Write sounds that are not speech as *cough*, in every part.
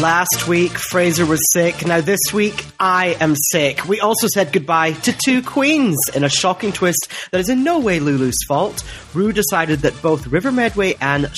Last week, Frazer was sick. Now, this week, I am sick. We also said goodbye to two queens in a shocking twist that is in no way Lulu's fault. Rue decided that both River Medway and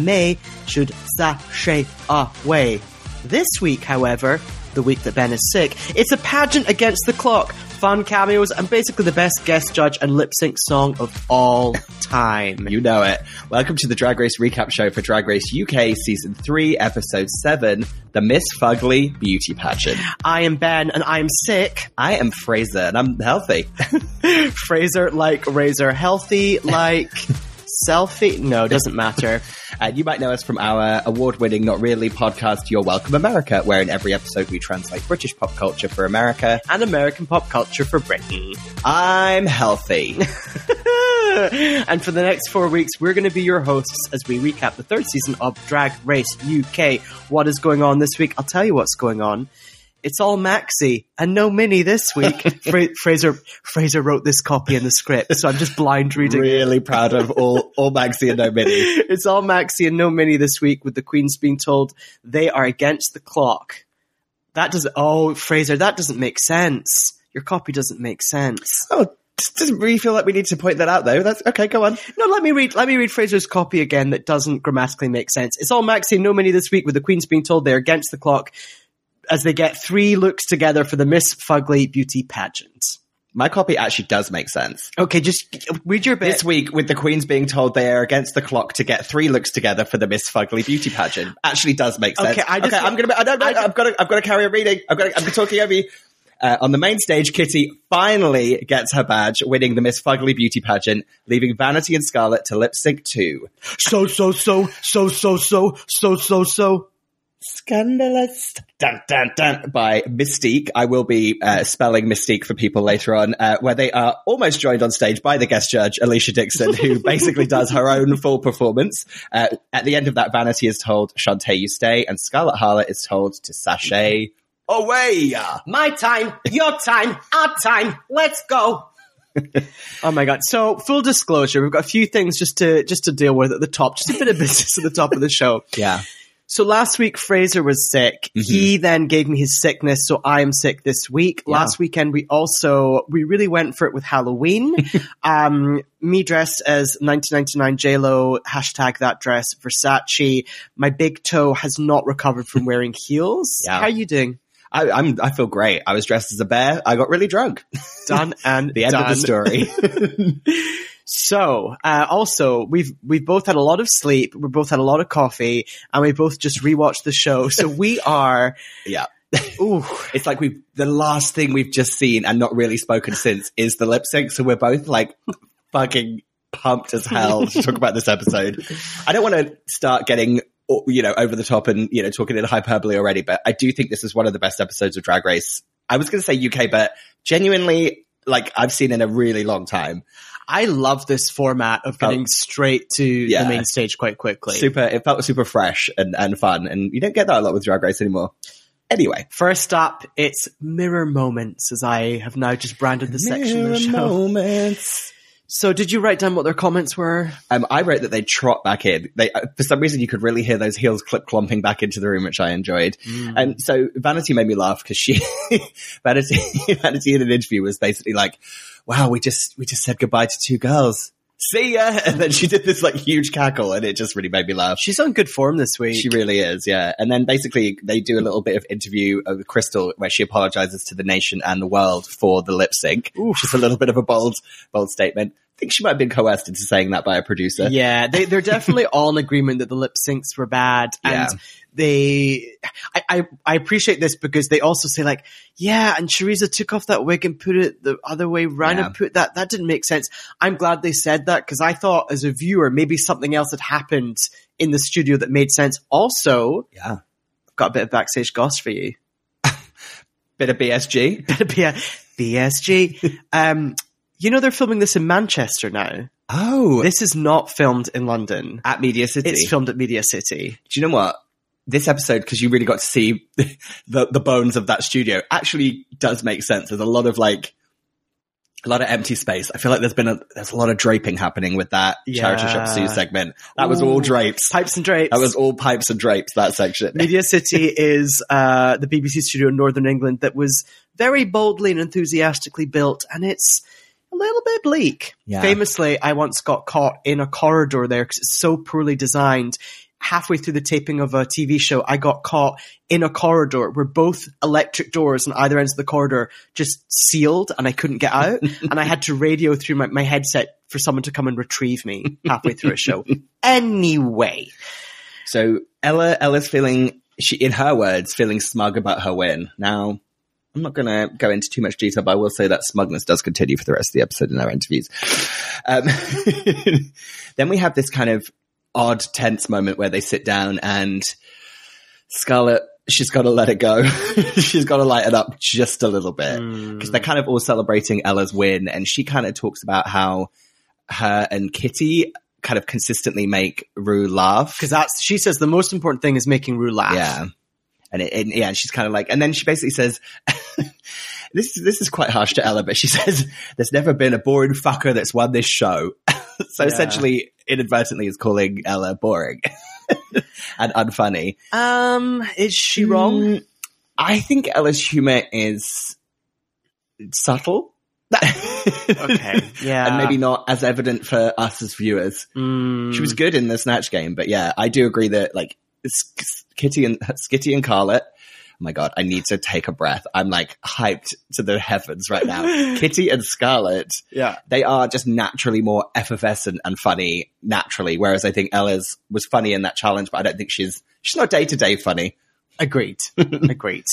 May should sashay away. This week, however, the week that Ben is sick, it's a pageant against the clock, fun cameos, and basically the best guest judge and lip sync song of all *laughs* time. You know it. Welcome to the Drag Race recap show for Drag Race UK Season 3, Episode 7, The Miss Fugly Beauty Pageant. I am Ben, and I am sick. I am Frazer, and I'm healthy. *laughs* Frazer like razor, healthy *laughs* like selfie. No, doesn't matter. And *laughs* uh, you might know us from our award-winning Not Really podcast, You're Welcome America, where in every episode we translate British pop culture for America. and American pop culture for Britain. I'm healthy. *laughs* and for the next four weeks, we're going to be your hosts as we recap the third season of Drag Race UK. What is going on this week? I'll tell you what's going on. It's all Maxi and no mini this week. *laughs* Fra- Frazer Frazer wrote this copy in the script, so I'm just blind reading. it. really proud of all, all Maxi and No Mini. *laughs* It's all Maxi and no mini this week, with the Queens being told they are against the clock. That doesn't. Oh, Frazer, that doesn't make sense. Your copy doesn't make sense. Oh, doesn't really feel like we need to point that out, though. That's okay. Go on. No, let me read. Let me read Frazer's copy again. That doesn't grammatically make sense. It's all Maxi and no Minnie this week, with the Queens being told they're against the clock as they get three looks together for the Miss Fugly Beauty Pageant. My copy actually does make sense. Okay, just read your bit. This week, with the Queens being told they are against the clock to get three looks together for the Miss Fugly Beauty Pageant, actually does make sense. Okay, I just- I'm gonna. I don't know. I- I've got. To, I've got to carry on reading. I've got. To, I'm talking over you. Uh, on the main stage, Kitty finally gets her badge, winning the Miss Fugly Beauty Pageant, leaving Vanity and Scarlett to lip sync too. so so so so so so so so so. Scandalous. Dun, dun, dun, by Mis-Teeq. I will be uh, spelling Mis-Teeq for people later on, uh, where they are almost joined on stage by the guest judge, Alesha Dixon, who *laughs* basically does her own full performance. Uh, at the end of that, Vanity is told, Shantae, you stay, and Scarlett Harlot is told to sashay away. My time, your time, our time. Let's go. *laughs* oh my god! So, full disclosure, we've got a few things just to just to deal with at the top, just a bit of business at the top of the show. Yeah. So last week Frazer was sick. He then gave me his sickness, so I am sick this week. Last weekend we also we really went for it with Halloween. *laughs* um, me dressed as 1999 J Lo hashtag that dress Versace. My big toe has not recovered from wearing *laughs* heels. Yeah. How are you doing? I, I'm, I feel great. I was dressed as a bear. I got really drunk. Done and *laughs* the end of the story. So, uh, also, we've we've both had a lot of sleep. We've both had a lot of coffee, and we both just rewatched the show. So *laughs* we are, yeah. ooh, It's like we've, the last thing we've just seen and not really spoken since is the lip sync. So we're both like fucking pumped as hell to talk about this episode. I don't want to start getting, you know, over the top and, you know, talking in hyperbole already, but I do think this is one of the best episodes of Drag Race. I was going to say UK, but genuinely, like I've seen in a really long time. I love this format of getting oh. straight to Yeah. the main stage quite quickly. Super, it felt super fresh and, and fun. And you don't get that a lot with Drag Race anymore. Anyway. First up, it's mirror moments, as I have now just branded the section of the show. moments. So, did you write down what their comments were? Um, I wrote that they trot back in. They, uh, for some reason, you could really hear those heels clip clomping back into the room, which I enjoyed. And so Vanity made me laugh because she, *laughs* Vanity, *laughs* Vanity in an interview was basically like, "Wow, we just we just said goodbye to two girls. See ya!" *laughs* And then she did this like huge cackle, and it just really made me laugh. She's on good form this week. She really is, yeah. And then basically they do a little bit of interview with Krystal where she apologizes to the nation and the world for the lip sync. Just a little bit of a bold, bold statement. I think she might have been coerced into saying that by a producer. Yeah, they, they're definitely all in agreement that the lip syncs were bad. And Yeah. They, I, I, I appreciate this because they also say like, yeah, and Teresa took off that wig and put it the other way around Yeah. and put that, that didn't make sense. I'm glad they said that because I thought as a viewer, maybe something else had happened in the studio that made sense. Also, Yeah. I've got a bit of backstage goss for you. *laughs* Bit of BSG. *laughs* Bit of BSG. um, you know, they're filming this in Manchester now. Oh, This is not filmed in London. at Media City. It's filmed at Media City. Do you know what? This episode, because you really got to see *laughs* the, the bones of that studio, actually does make sense. There's a lot of like a lot of empty space. I feel like there's been a there's a lot of draping happening with that charity shop Yeah. Sue segment. That was all drapes. Pipes and drapes. That was all pipes and drapes. That section. *laughs* Media City is uh, the BBC studio in Northern England that was very boldly and enthusiastically built, and it's a little bit bleak. Yeah. Famously, I once got caught in a corridor there because it's so poorly designed. Halfway through the taping of a TV show, I got caught in a corridor where both electric doors on either ends of the corridor just sealed and I couldn't get out. *laughs* and I had to radio through my, my headset for someone to come and retrieve me halfway through a show. *laughs* Anyway. So Ella, Ella's feeling, she, in her words, feeling smug about her win. Now, I'm not going to go into too much detail, but I will say that smugness does continue for the rest of the episode in our interviews. Um, *laughs* then we have this kind of odd, tense moment where they sit down and Scarlett, she's got to let it go. *laughs* she's got to lighten up just a little bit hmm. because they're kind of all celebrating Ella's win, and she kind of talks about how her and Kitty kind of consistently make Rue laugh because that's she says the most important thing is making Rue laugh. yeah. And, it, and yeah, and she's kind of like, and then she basically says, *laughs* this is, this is quite harsh to Ella, but she *laughs* says, there's never been a boring fucker that's won this show. *laughs* so Yeah. essentially, inadvertently is calling Ella boring *laughs* and unfunny. Um, is she wrong? Mm, I think Ella's humor is subtle. *laughs* Okay, yeah, and maybe not as evident for us as viewers. Mm, She was good in the snatch game, but yeah, I do agree that like Kitty and Skitty and Carlet. Oh my god, I need to take a breath. I'm like hyped to the heavens right now. *laughs* Kitty and Scarlet, yeah. they are just naturally more effervescent and funny naturally, whereas I think Ella's was funny in that challenge, but I don't think she's she's not day to day funny. Agreed. *laughs* Agreed.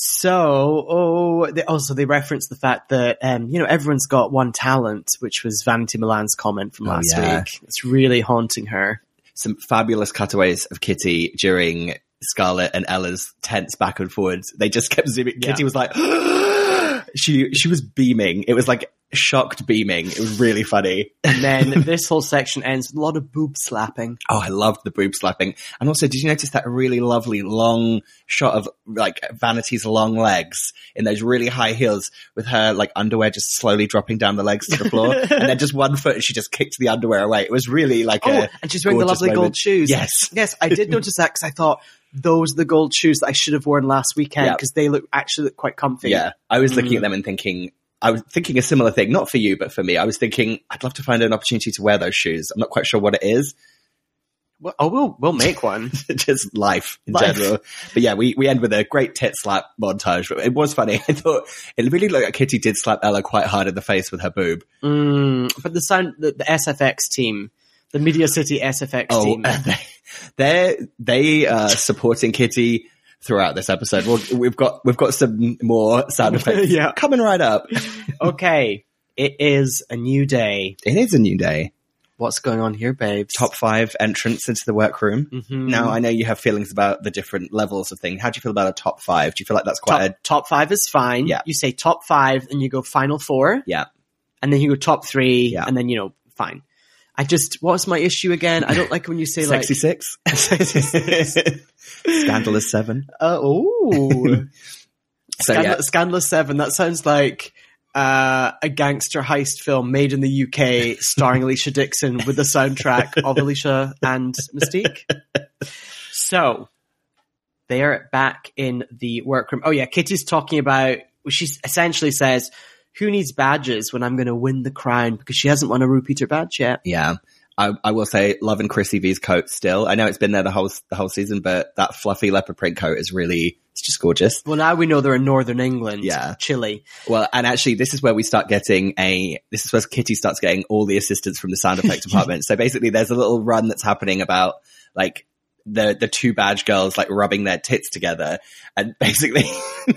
So, oh, they, also they reference the fact that um, you know everyone's got one talent, which was Vanity Milan's comment from Oh, last yeah. week. It's really haunting her. Some fabulous cutaways of Kitty during Scarlet and Ella's tense back and forwards. They just kept zooming. Yeah. Kitty was like, *gasps* she she was beaming. It was like shocked beaming. It was really funny. And then *laughs* this whole section ends with a lot of boob slapping. Oh, I loved the boob slapping. And also, did you notice that really lovely long shot of like Vanity's long legs in those really high heels with her like underwear just slowly dropping down the legs to the floor *laughs* and then just one foot and she just kicked the underwear away. It was really like Oh, a and she's wearing the lovely gold shoes. Yes. yes, I did notice that because I thought those are the gold shoes that I should have worn last weekend because they look actually look quite comfy. Yeah. I was looking Mm. at them and thinking, I was thinking a similar thing, not for you, but for me. I was thinking, I'd love to find an opportunity to wear those shoes. I'm not quite sure what it is. Well, oh, we'll we'll make one. *laughs* just life in Life. general. But yeah, we, we end with a great tit slap montage. But it was funny. *laughs* I thought it really looked like Kitty did slap Ella quite hard in the face with her boob. Mm, but the sound, the, the SFX team, the Media City SFX Oh, team. they, *laughs* they're, they are supporting Kitty throughout this episode. Well, we've got, we've got some more sound *laughs* effects Yeah. coming right up. *laughs* okay, it is a new day. It is a new day. What's going on here, babes? Top five entrance into the workroom. Mhm. Now, I know you have feelings about the different levels of thing. How do you feel about a top five? Do you feel like that's quite top, a, top five is fine. Yeah. You say top five, and you go final four, yeah. and then you go top three, Yeah. and then you know fine. I just what's my issue again? I don't like when you say like Sexy six? *laughs* Scandalous seven? uh, oh *laughs* So Scandal- yeah, Scandalous Seven. That sounds like uh, a gangster heist film made in the UK, starring Alesha Dixon, with the soundtrack of *laughs* Alesha and Mis-Teeq. So they are back in the workroom. Oh yeah, Kitty's talking about. She essentially says, "Who needs badges when I'm going to win the crown?" Because she hasn't won a repeater badge yet. yeah. I, I will say, loving Chrissy V's coat still. I know it's been there the whole the whole season, but that fluffy leopard print coat is really it's just gorgeous. Well, now we know they're in Northern England. Yeah. Chile. Well, and actually, this is where we start getting a. This is where Kitty starts getting all the assistance from the sound effect *laughs* department. So basically, there's a little run that's happening about like the the two badge girls like rubbing their tits together, and basically. *laughs*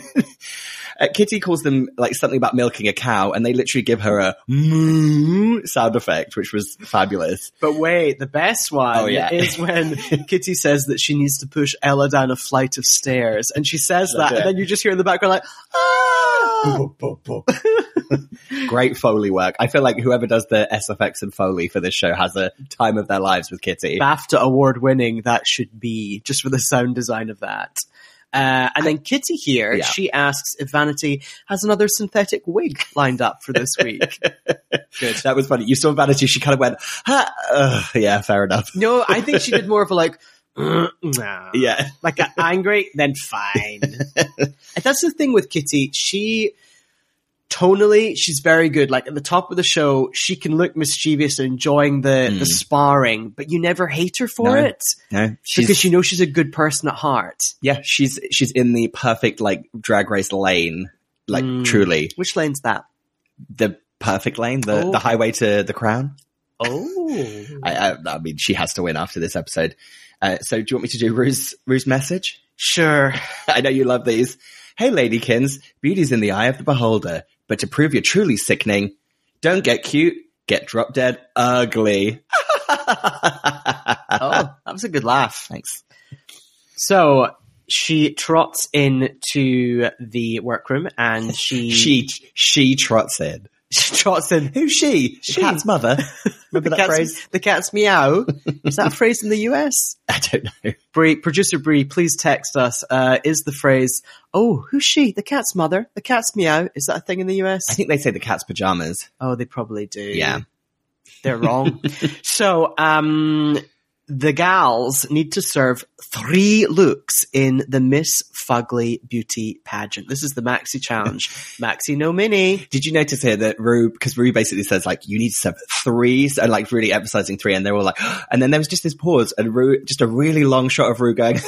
uh, Kitty calls them like something about milking a cow, and they literally give her a moo sound effect, which was fabulous. But wait, the best one Oh, yeah. is when *laughs* Kitty says that she needs to push Ella down a flight of stairs, and she says that, That's and then you just hear in the background like, ah! *laughs* Great Foley work. I feel like whoever does the SFX and Foley for this show has a time of their lives with Kitty. BAFTA award winning that should be just for the sound design of that. Uh, and then Kitty here, Yeah. she asks if Vanity has another synthetic wig lined up for this week. *laughs* Good. That was funny. You saw Vanity. She kind of went, ha, uh, yeah, fair enough. no, I think she did more of a like, *laughs* "Uh. Yeah. like a angry, then fine. and *laughs* that's the thing with Kitty. She tonally, she's very good. Like at the top of the show, she can look mischievous and enjoying the the sparring, but you never hate her for No. it No, because you know she's a good person at heart. yeah, she's, she's in the perfect, like, drag race lane. Like, Mm. truly. Which lane's that? The perfect lane, the, Oh. the highway to the crown. Oh, I, I, I mean, she has to win after this episode. Uh, so do you want me to do Rue's, Rue's message? sure. *laughs* I know you love these. Hey, ladykins, beauty's in the eye of the beholder, but to prove you're truly sickening, don't get cute, get drop dead ugly. *laughs* Oh, that was a good laugh. Thanks. So she trots into the workroom and she She, she trots in. She trots in. Who's she? The cat's mother. Remember The that cat's, phrase? the cat's meow. Is that a phrase in the US? *laughs* I don't know. Bree, producer Bree, please text us. Uh, is the phrase, oh, who's she? The cat's mother. The cat's meow. Is that a thing in the US? I think they say the cat's pajamas. Oh, they probably do. Yeah. They're wrong. *laughs* so, um, the gals need to serve three looks in the Miss Fugly Beauty pageant. This is the Maxi Challenge. *laughs* Maxi no mini. Did you notice here that Rue, because Rue basically says like, you need to serve three, and uh, like really emphasizing three, and they're all like, *gasps* and then there was just this pause, and Rue, just a really long shot of Rue going, *laughs*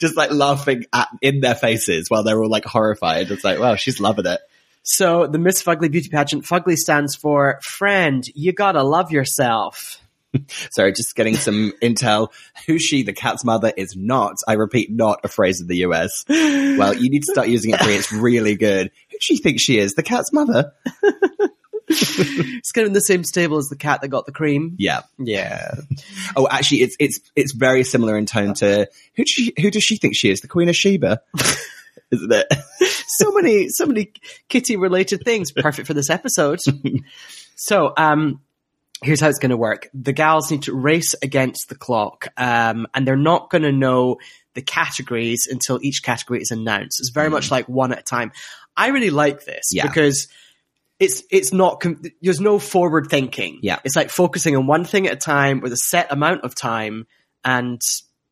just like laughing at, in their faces while they're all like horrified. It's like, wow, she's loving it. So, the Miss Fugly Beauty pageant, Fugly stands for friend, you gotta love yourself. *laughs* Sorry, just getting some intel. Who she? The cat's mother is not, I repeat, not a phrase in the US. Well, you need to start using it, Brie. It's really good. Who she thinks she is? The cat's mother? It's kind of in the same stable as the cat that got the cream. Yeah. Yeah. *laughs* Oh, actually, it's it's it's very similar in tone to who does she who does she think she is? The Queen of Sheba, *laughs* isn't it? so many, so many kitty related things. Perfect for this episode. so, um, here's how it's going to work. The gals need to race against the clock, um, and they're not going to know the categories until each category is announced. It's very much like one at a time. I really like this Yeah. because it's it's not there's no forward thinking. Yeah. it's like focusing on one thing at a time with a set amount of time, and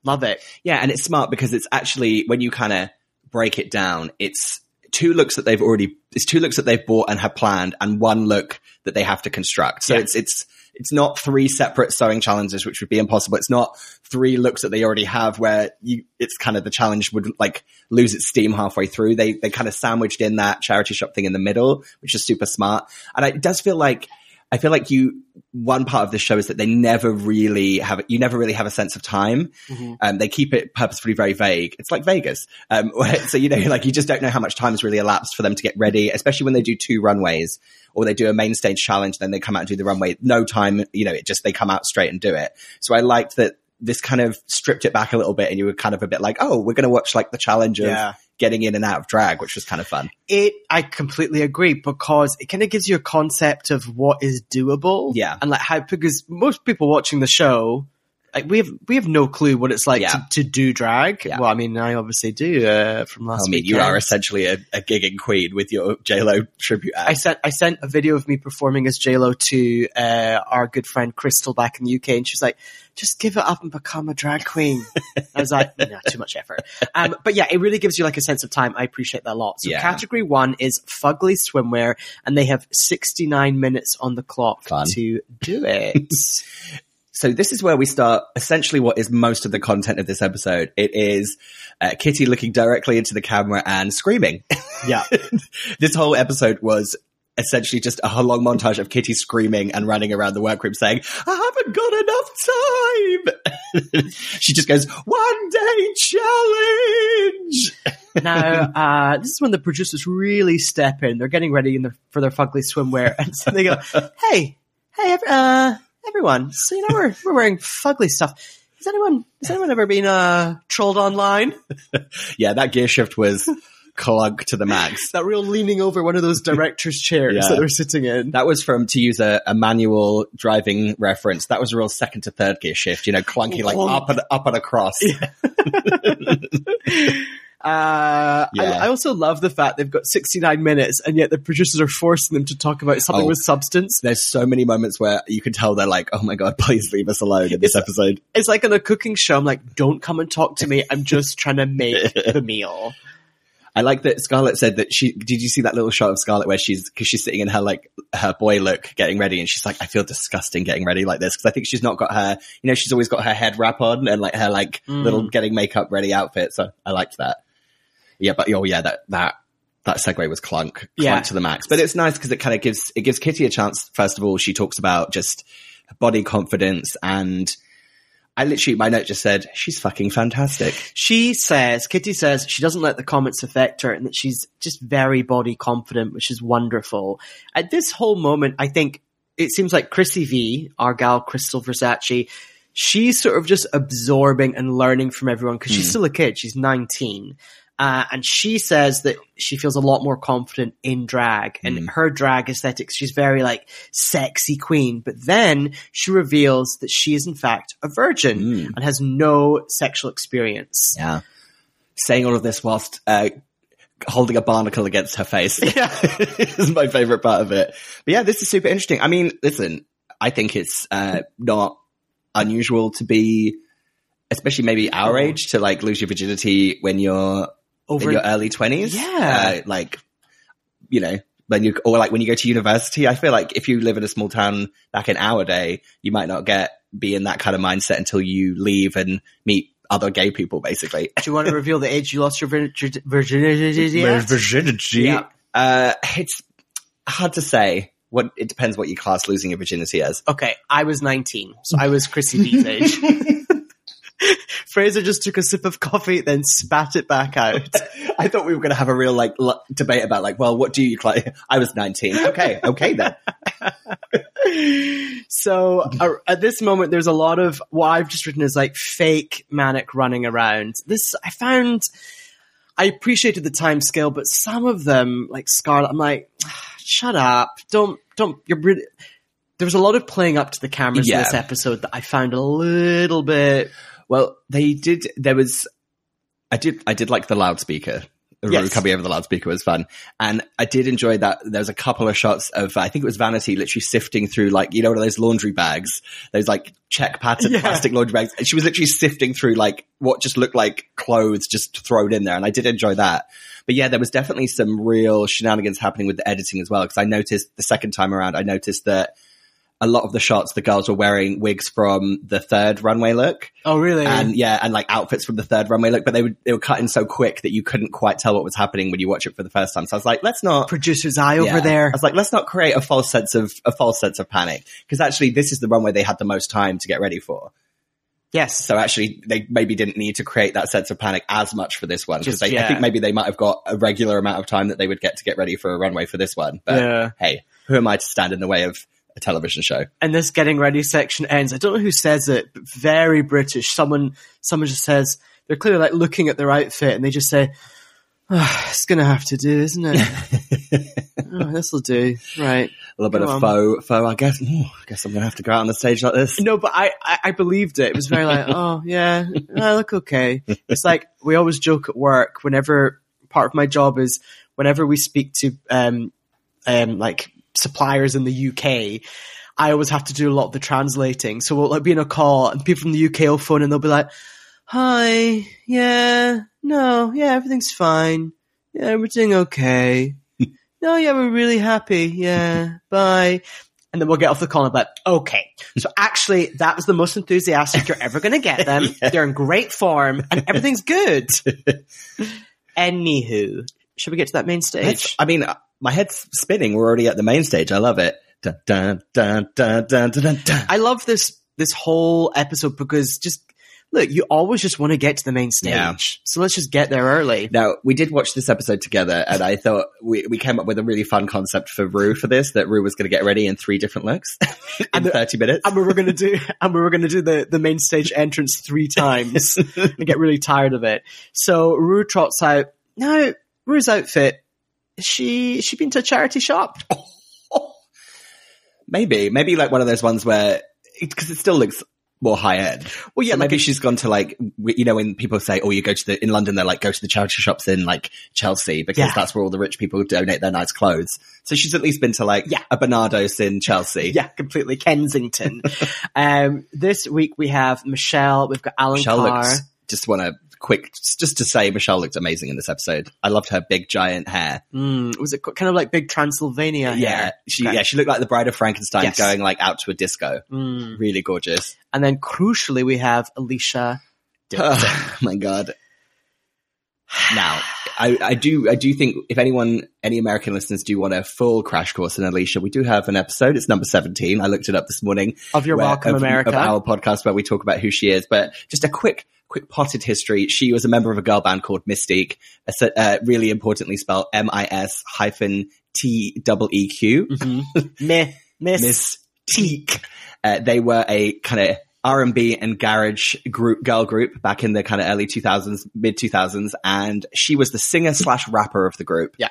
love it. Yeah, and it's smart because it's actually when you kind of break it down, it's two looks that they've already it's two looks that they've bought and have planned, and one look that they have to construct. So Yeah. it's it's it's not three separate sewing challenges, which would be impossible. It's not three looks that they already have, where you it's kind of the challenge would like lose its steam halfway through. They they kind of sandwiched in that charity shop thing in the middle, which is super smart, and it does feel like. I feel like you, one part of the show is that they never really have, you never really have a sense of time. Um, they keep it purposefully very vague. It's like Vegas. Um, where- *laughs* so, you know, like you just don't know how much time has really elapsed for them to get ready, especially when they do two runways or they do a main stage challenge, then they come out and do the runway. No time, you know, it just, they come out straight and do it. So I liked that this kind of stripped it back a little bit and you were kind of a bit like, oh, we're going to watch like the challenge of Yeah. Getting in and out of drag, which was kind of fun. It, I completely agree because it kind of gives you a concept of what is doable. Yeah. And like how, because most people watching the show, like we have, we have no clue what it's like Yeah. to, to do drag. Yeah. Well, I mean, I obviously do, uh, from last week. I mean, you are essentially a, a gigging queen with your JLo tribute act. I sent I sent a video of me performing as JLo to uh, our good friend Crystal back in the UK, and she was like, "Just give it up and become a drag queen." I was like, "No, too much effort." Um, but yeah, it really gives you like a sense of time. I appreciate that a lot. So Yeah. category one is fugly swimwear, and they have sixty nine minutes on the clock Fun. to do it. *laughs* So this is where we start essentially what is most of the content of this episode. It is uh, Kitty looking directly into the camera and screaming. yeah, *laughs* this whole episode was essentially just a long montage of Kitty screaming and running around the workroom saying, I haven't got enough time. *laughs* she just goes, one day challenge. *laughs* now uh, this is when the producers really step in. They're getting ready in their, for their fugly swimwear, and so they go, *laughs* "Hey, hey, uh, everyone! So you know we're we're wearing fugly stuff. Has anyone has anyone ever been uh, trolled online? yeah, that gear shift was clunk to the max. *laughs* That real leaning over one of those director's *laughs* chairs Yeah. that they're sitting in. That was from, to use a, a manual driving reference, that was a real second to third gear shift, you know, clunky like Clunk. up and up and across. *laughs* Uh, Yeah. I, I also love the fact they've got 69 minutes and yet the producers are forcing them to talk about something Oh. with substance. There's so many moments where you can tell they're like, oh my god, please leave us alone in this episode. It's like in a cooking show. I'm like, don't come and talk to me. I'm just trying to make the meal. I like that Scarlett said that she, did you see that little shot of Scarlett where she's, cause she's sitting in her like, her boy look getting ready and she's like, I feel disgusting getting ready like this. Cause I think she's not got her, you know, she's always got her head wrap on and like her like Mm. little getting makeup ready outfit. So I liked that. Yeah, but oh yeah, that, that, that segue was clunk, clunk Yeah. to the max. But it's nice because it kind of gives, it gives Kitty a chance. First of all, she talks about just body confidence and I literally, my note just said, she's fucking fantastic. She says, Kitty says she doesn't let the comments affect her and that she's just very body confident, which is wonderful. At this whole moment, I think it seems like Chrissy V, our gal Krystal Versace, she's sort of just absorbing and learning from everyone because she's hmm. still a kid. She's 19. Uh, and she says that she feels a lot more confident in drag and Mm. her drag aesthetics. She's very like sexy queen, but then she reveals that she is in fact a virgin Mm. and has no sexual experience. Yeah. Saying all of this whilst uh, holding a barnacle against her face *laughs* Yeah. *laughs* is my favorite part of it. But yeah, this is super interesting. I mean, listen, I think it's uh, not unusual to be, especially maybe our age, to like lose your virginity when you're Over in your early twenties. Yeah. uh, like you know. When you, or like when you go to university, I feel like if you live in a small town back in our day, you might not get, be in that kind of mindset until you leave and meet other gay people, basically. Do you want to reveal the age you lost your virginity? virginity. Yeah. Uh, it's hard to say. What it depends what you class losing your virginity as. Okay, I was 19, so I was Chrissy V's age. *laughs* *laughs* Frazer just took a sip of coffee, then spat it back out. *laughs* I thought we were going to have a real like l- debate about like, well, what do you class? I was nineteen. Okay, okay then. *laughs* So uh, at this moment, there's a lot of what I've just written is like fake manic running around. This I found. I appreciated the time scale, but some of them, like Scarlet, I'm like, "Ah, shut up! Don't don't. You're. Really, there was a lot of playing up to the cameras in this episode that I found a little bit. Well, they did. There was. I did. I did like the loudspeaker. The Yes. coming over the loudspeaker was fun, and I did enjoy that. There was a couple of shots of I think it was Vanity literally sifting through like you know one of those laundry bags, those like check pattern Yeah. plastic laundry bags, and she was literally sifting through like what just looked like clothes just thrown in there, and I did enjoy that. But yeah, there was definitely some real shenanigans happening with the editing as well because I noticed the second time around, I noticed that a lot of the shots the girls were wearing wigs from the third runway look Oh, really? and yeah, and like outfits from the third runway look, but they would they were cutting so quick that you couldn't quite tell what was happening when you watch it for the first time. So I was like, let's not. Producer's eye yeah. over there. I was like, let's not create a false sense of a false sense of panic because actually this is the runway they had the most time to get ready for. Yes. So actually, they maybe didn't need to create that sense of panic as much for this one because Just- I think maybe they might have got a regular amount of time that they would get to get ready for a runway for this one. But Yeah. hey, who am I to stand in the way of a television show? and this getting ready section ends. I don't know who says it, but very British. Someone, someone just says they're clearly like looking at their outfit, and they just say, oh, "It's gonna have to do, isn't it? *laughs* oh, this will do, right?" A little bit Go of faux, faux. I guess. I guess I'm gonna have to go out on the stage like this. No, but I, I, I believed it. It was very like, *laughs* "Oh yeah, I look okay." It's like we always joke at work. Whenever part of my job is whenever we speak to um, um, like suppliers in the UK. I always have to do a lot of the translating. So we'll like be in a call and people from the UK will phone and they'll be like, Hi, yeah, no, yeah, everything's fine. Yeah, everything okay. *laughs* no, yeah, we're really happy. Yeah, bye. And then we'll get off the call and be like, okay. So actually, that was the most enthusiastic you're ever going to get them. They're *laughs* in great form and everything's good. *laughs* Anywho, should we get to that main stage? Let's- I mean, my head's spinning. We're already at the main stage. I love it. Dun, dun, dun, dun, dun, dun, dun. I love this this whole episode because just look, you always just want to get to the main stage. Yeah. So let's just get there early. Now, we did watch this episode together, and I thought we, we came up with a really fun concept for Rue for this, that Rue was going to get ready in three different looks *laughs* in And the- 30 minutes. And we were gonna do *laughs* and we were gonna do the, the main stage entrance three *laughs* times and get really tired of it. So Rue trots out now Rue's outfit. She she been to a charity shop? *laughs* Maybe, maybe like one of those ones where because it still looks more high end. Well, yeah, So like maybe a- she's gone to like you know when people say, "Oh, you go to the in London," they're like, "Go to the charity shops in like Chelsea because Yeah. that's where all the rich people donate their nice clothes." So she's at least been to like Yeah. a Barnardo's in Chelsea. Yeah, completely Kensington. *laughs* um, this week we have Michelle. We've got Alan Michelle Carr. looks just want to quick just to say Michelle looked amazing in this episode. I loved her big giant hair. Mm, was it kind of like big Transylvania? Yeah, hair? she Okay. yeah she looked like the Bride of Frankenstein Yes. going like out to a disco. Mm. Really gorgeous. And then crucially we have Alesha. *sighs* oh my god. Now, I, I do I do think if anyone any American listeners do want a full crash course in Alesha, we do have an episode. It's number seventeen. I looked it up this morning. Of Your where- Welcome, of, America. Of our podcast where we talk about who she is. But just a quick quick potted history. She was a member of a girl band called Mis-Teeq. a Uh, really importantly spelled M I S hyphen T double E Q. *laughs* Mhm. Meh. Miss. Teak. Uh, they were a kind of R&B and garage group, girl group back in the kind of early 2000s, mid 2000s. And she was the singer slash rapper of the group. Yeah.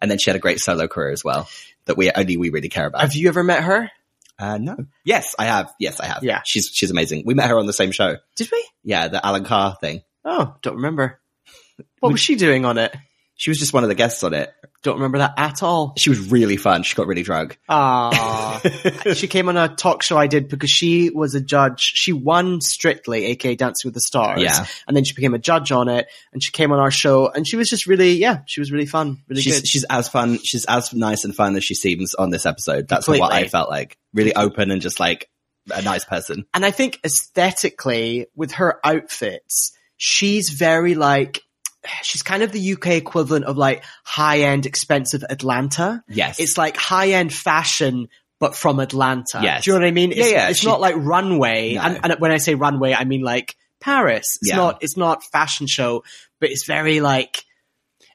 And then she had a great solo career as well that we only we really care about. Have you ever met her? Uh, no. Yes, I have. Yes, I have. Yeah. She's, she's amazing. We met her on the same show. Did we? Yeah. The Alan Carr thing. Oh, don't remember. What was she doing on it? She was just one of the guests on it. Don't remember that at all. She was really fun. She got really drunk. Ah, *laughs* she came on a talk show I did because she was a judge. She won Strictly, aka Dancing with the Stars. Yeah. And then she became a judge on it and she came on our show and she was just really, yeah, she was really fun, really she's, good. she's as fun. She's as nice and fun as she seems on this episode. That's what I felt like. Really open and just like a nice person. And I think aesthetically, with her outfits, she's very like, she's kind of the UK equivalent of like high end, expensive Atlanta. Yes. It's like high end fashion, but from Atlanta. Yes. Do you know what I mean? It's, yeah, It's she- not like runway. No. And, and when I say runway, I mean like Paris. It's Yeah. not, it's not fashion show, but it's very like,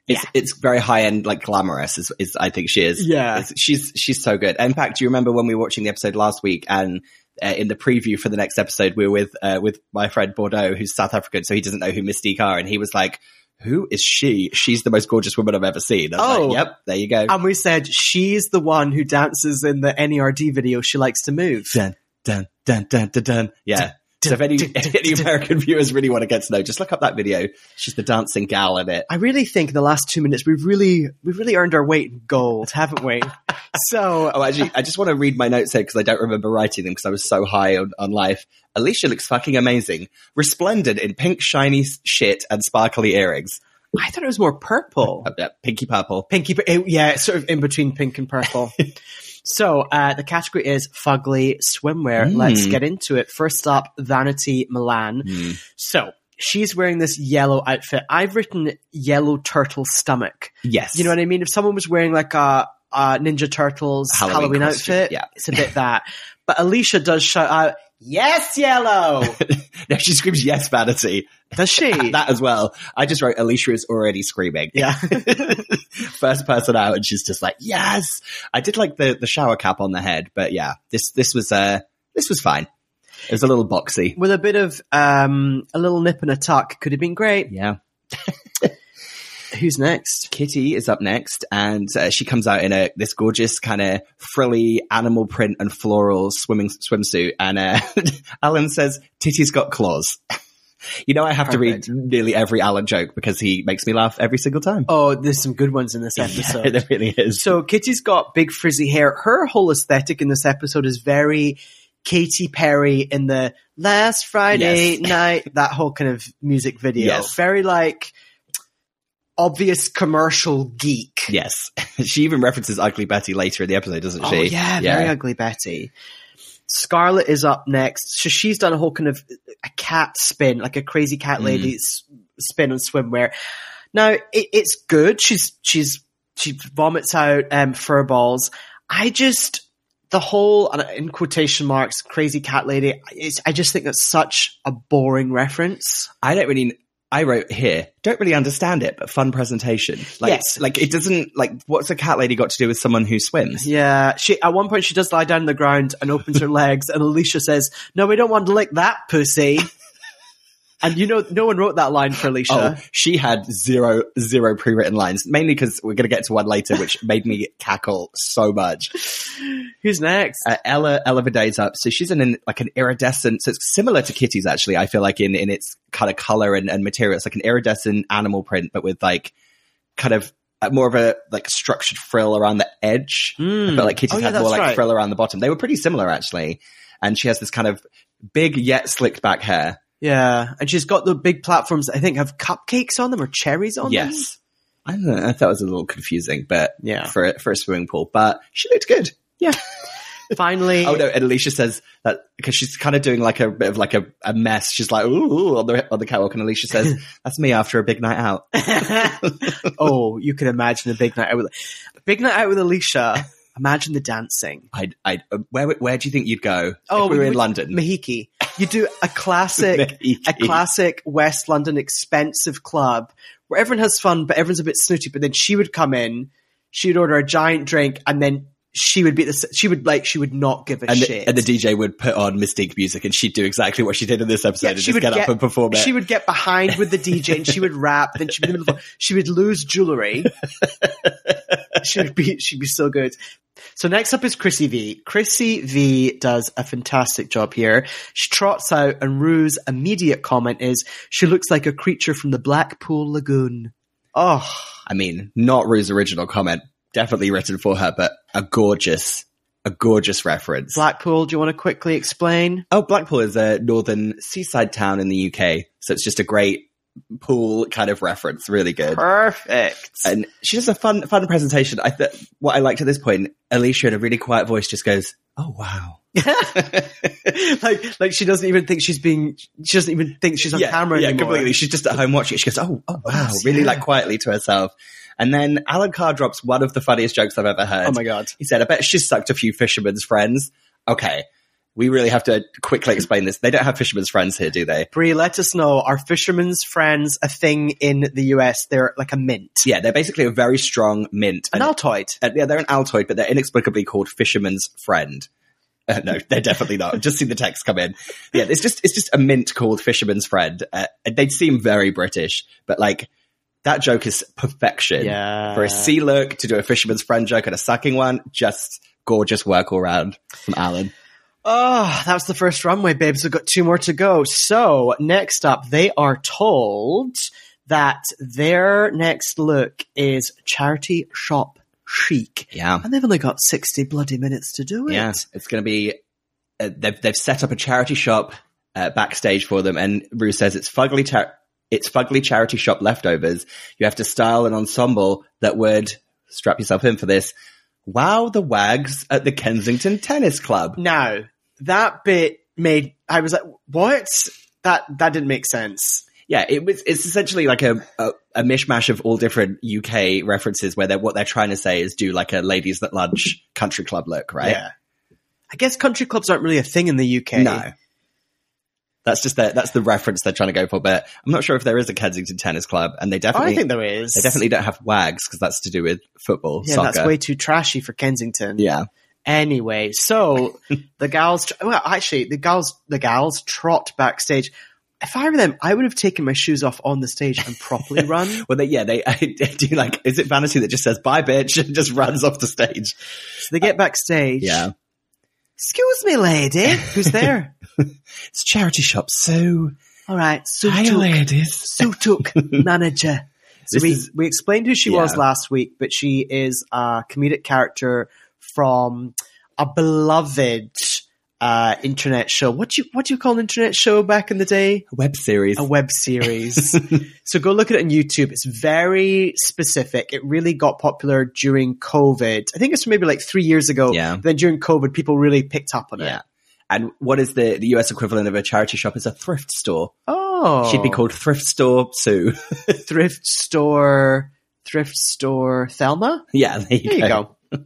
it's, it's very high end, like glamorous. Is, is I think she is. Yeah. It's- she's she's so good. In fact, do you remember when we were watching the episode last week and? Uh, in the preview for the next episode, we were with uh, with my friend Bordeaux, who's South African, so he doesn't know who Mis-Teeq are, and he was like, "Who is she? She's the most gorgeous woman I've ever seen." Oh. like, "Yep, there you go." and we said she's the one who dances in the NERD video. She likes to move. dun dun dun dun dun dun. Yeah. So if any, *laughs* any American viewers really want to get to know, just look up that video. She's the dancing gal in it. I really think in the last two minutes we've really we've really earned our weight in gold, haven't we? *laughs* so Oh, actually, I just want to read my notes here because I don't remember writing them because I was so high on, on life. Alesha looks fucking amazing. Resplendent in pink shiny shit and sparkly earrings. I thought it was more purple. *laughs* Yeah, pinky purple. Pinky, eh, yeah, sort of in between pink and purple. So uh, the category is fugly swimwear. Mm. Let's get into it. First up, Vanity Milan. Hmm. So she's wearing this yellow outfit. I've written yellow turtle stomach. Yes. You know what I mean? If someone was wearing like a, a Ninja Turtles Halloween Halloween, outfit, yeah. it's a bit that. But Alesha does shout out, "Yes, yellow." *laughs* no, she screams yes, vanity. Does she? *laughs* that as well. I just wrote Alesha is already screaming. yeah. *laughs* First person out, and she's just like, yes. I did like the the shower cap on the head, but yeah, this this was uh this was fine. It was a little boxy. With a bit of um, a little nip and a tuck, could have been great. Yeah. Who's next? Kitty is up next, and uh, she comes out in a this gorgeous kind of frilly animal print and floral swimming swimsuit. And uh, *laughs* Alan says, "Titty's got claws." *laughs* you know, I have Perfect. to read nearly every Alan joke because he makes me laugh every single time. Oh, there's some good ones in this *laughs* Yeah, episode. there really is. So Kitty's got big frizzy hair. Her whole aesthetic in this episode is very Katy Perry in the last Friday Yes. night, that whole kind of music video. Yes. Very like obvious commercial geek. Yes, *laughs* she even references Ugly Betty later in the episode, doesn't Oh she? yeah, very ugly Betty. Scarlett is up next. So she's done a whole kind of a cat spin, like a crazy cat Mm. lady spin on swimwear. Now it, it's good. She's she's she vomits out um, fur balls. I just the whole in quotation marks crazy cat lady. It's, I just think that's such a boring reference. I don't really. I wrote here, don't really understand it, but fun presentation. Like, Yes. like it doesn't like what's a cat lady got to do with someone who swims? Yeah, she at one point she does lie down on the ground and opens her *laughs* legs, and Alesha says, "No, we don't want to lick that pussy." *laughs* And you know, no one wrote that line for Alesha. Oh, she had zero, zero pre-written lines, mainly because we're going to get to one later, which *laughs* made me cackle so much. Who's next? Uh, Ella, Ella Vaday's up. So she's in an, like an iridescent, so it's similar to Kitty's actually, I feel like in, in its kind of color and, and material. It's like an iridescent animal print, but with like kind of uh, more of a like structured frill around the edge. I felt like Kitty's Oh, yeah, had more like right. frill around the bottom. They were pretty similar actually. And she has this kind of big yet slicked back hair. Yeah, and she's got the big platforms I think have cupcakes on them or cherries on them. Yes. I don't know. I thought it was a little confusing, but Yeah. for for a swimming pool. But she looked good. Yeah. *laughs* Finally, Oh no! And Alesha says that because she's kind of doing like a bit of like a, a mess. She's like, ooh, ooh, on the on the catwalk, and Alesha says, *laughs* "That's me after a big night out." *laughs* oh, you can imagine a big night out with a big night out with Alesha. Imagine the dancing. I, I, uh, where where do you think you'd go? Oh, if we were in London. Mahiki. You do a classic, *laughs* a classic West London expensive club where everyone has fun, but everyone's a bit snooty. But then she would come in, she would order a giant drink, and then she would be the, she would like, she would not give a and, shit. the, and the DJ would put on Mis-Teeq music, and she'd do exactly what she did in this episode, and just get, up and perform it. She would get behind with the DJ and she would rap. Then she'd be the she would lose jewelry. *laughs* *laughs* she would be she'd be so good. So next up is Chrissy V. Chrissy V does a fantastic job here. She trots out, and Rue's immediate comment is, "She looks like a creature from the Blackpool Lagoon." Oh, I mean, not Rue's original comment, definitely written for her, but a gorgeous, a gorgeous reference. Blackpool. Do you want to quickly explain? Oh, Blackpool is a northern seaside town in the UK, so it's just a great pool kind of reference. Really good. Perfect. And she does a fun, fun presentation. I th- what I liked at this point, Alesha in a really quiet voice just goes, "Oh wow." *laughs* *laughs* like, like she doesn't even think she's being. She doesn't even think she's on camera yeah, anymore. completely. She's just at home watching it. She goes, "Oh, oh wow," really yeah. like quietly to herself. And then Alan Carr drops one of the funniest jokes I've ever heard. Oh my god. He said, "I bet she's sucked a few fishermen's friends." Okay, we really have to quickly explain this. They don't have fishermen's friends here, do they? Brie, let us know. Are fishermen's friends a thing in the US? They're like a mint, Yeah, they're basically a very strong mint. an And- Altoid. uh, yeah, they're an Altoid, but they're inexplicably called fisherman's friend. Uh, no, they're definitely not. Just see the text come in. Yeah, it's just it's just a mint called fisherman's friend. Uh, they seem very British, but like that joke is perfection. Yeah. for a sea look to do a fisherman's friend joke and a sucking one, just gorgeous work all round from Alan. Oh, that was the first runway, babes. We've got two more to go. So next up, they are told that their next look is charity shop chic. Yeah, And they've only got 60 bloody minutes to do it. yeah, it's going to be. Uh, they've they've set up a charity shop uh, backstage for them, and Rue says it's fugly. Char- it's fugly charity shop leftovers. You have to style an ensemble that would strap yourself in for this. Wow, the wags at the Kensington Tennis Club. Now, that bit made, I was like, what? That, that didn't make sense. Yeah, it was. It's essentially like a, a a mishmash of all different UK references, where they're what they're trying to say is do like a ladies that lunch country club look, right? Yeah. I guess country clubs aren't really a thing in the UK. No. That's just the, that's the reference they're trying to go for, but I'm not sure if there is a Kensington Tennis Club, and they definitely I think there is. they definitely don't have wags because that's to do with football, Yeah, soccer. that's way too trashy for Kensington. yeah, Anyway, so *laughs* the gals. Well, actually, the gals, the gals trot backstage. If I were them, I would have taken my shoes off on the stage and properly *laughs* run. well, they, yeah, they, *laughs* they do like. Is it Vanity that just says "bye, bitch" and just runs off the stage? So they get backstage. Yeah, Excuse me, lady. Who's *laughs* there? it's charity shop, so All right. Sue hi, Sutuk. ladies. Sutuk *laughs* manager. So we, is- we explained who she was last week, but she is a comedic character from a beloved uh, internet show. What do you what do you call an internet show back in the day? Web series. A web series. *laughs* so go look at it on YouTube. It's very specific. It really got popular during COVID. I think it's maybe like three years ago. Yeah. Then during COVID, people really picked up on Yeah. it. And what is the, the US equivalent of a charity shop? Is a thrift store. Oh, She'd be called Thrift Store Sue. thrift store. Thrift store Thelma. *laughs* yeah, there you There you go. *laughs*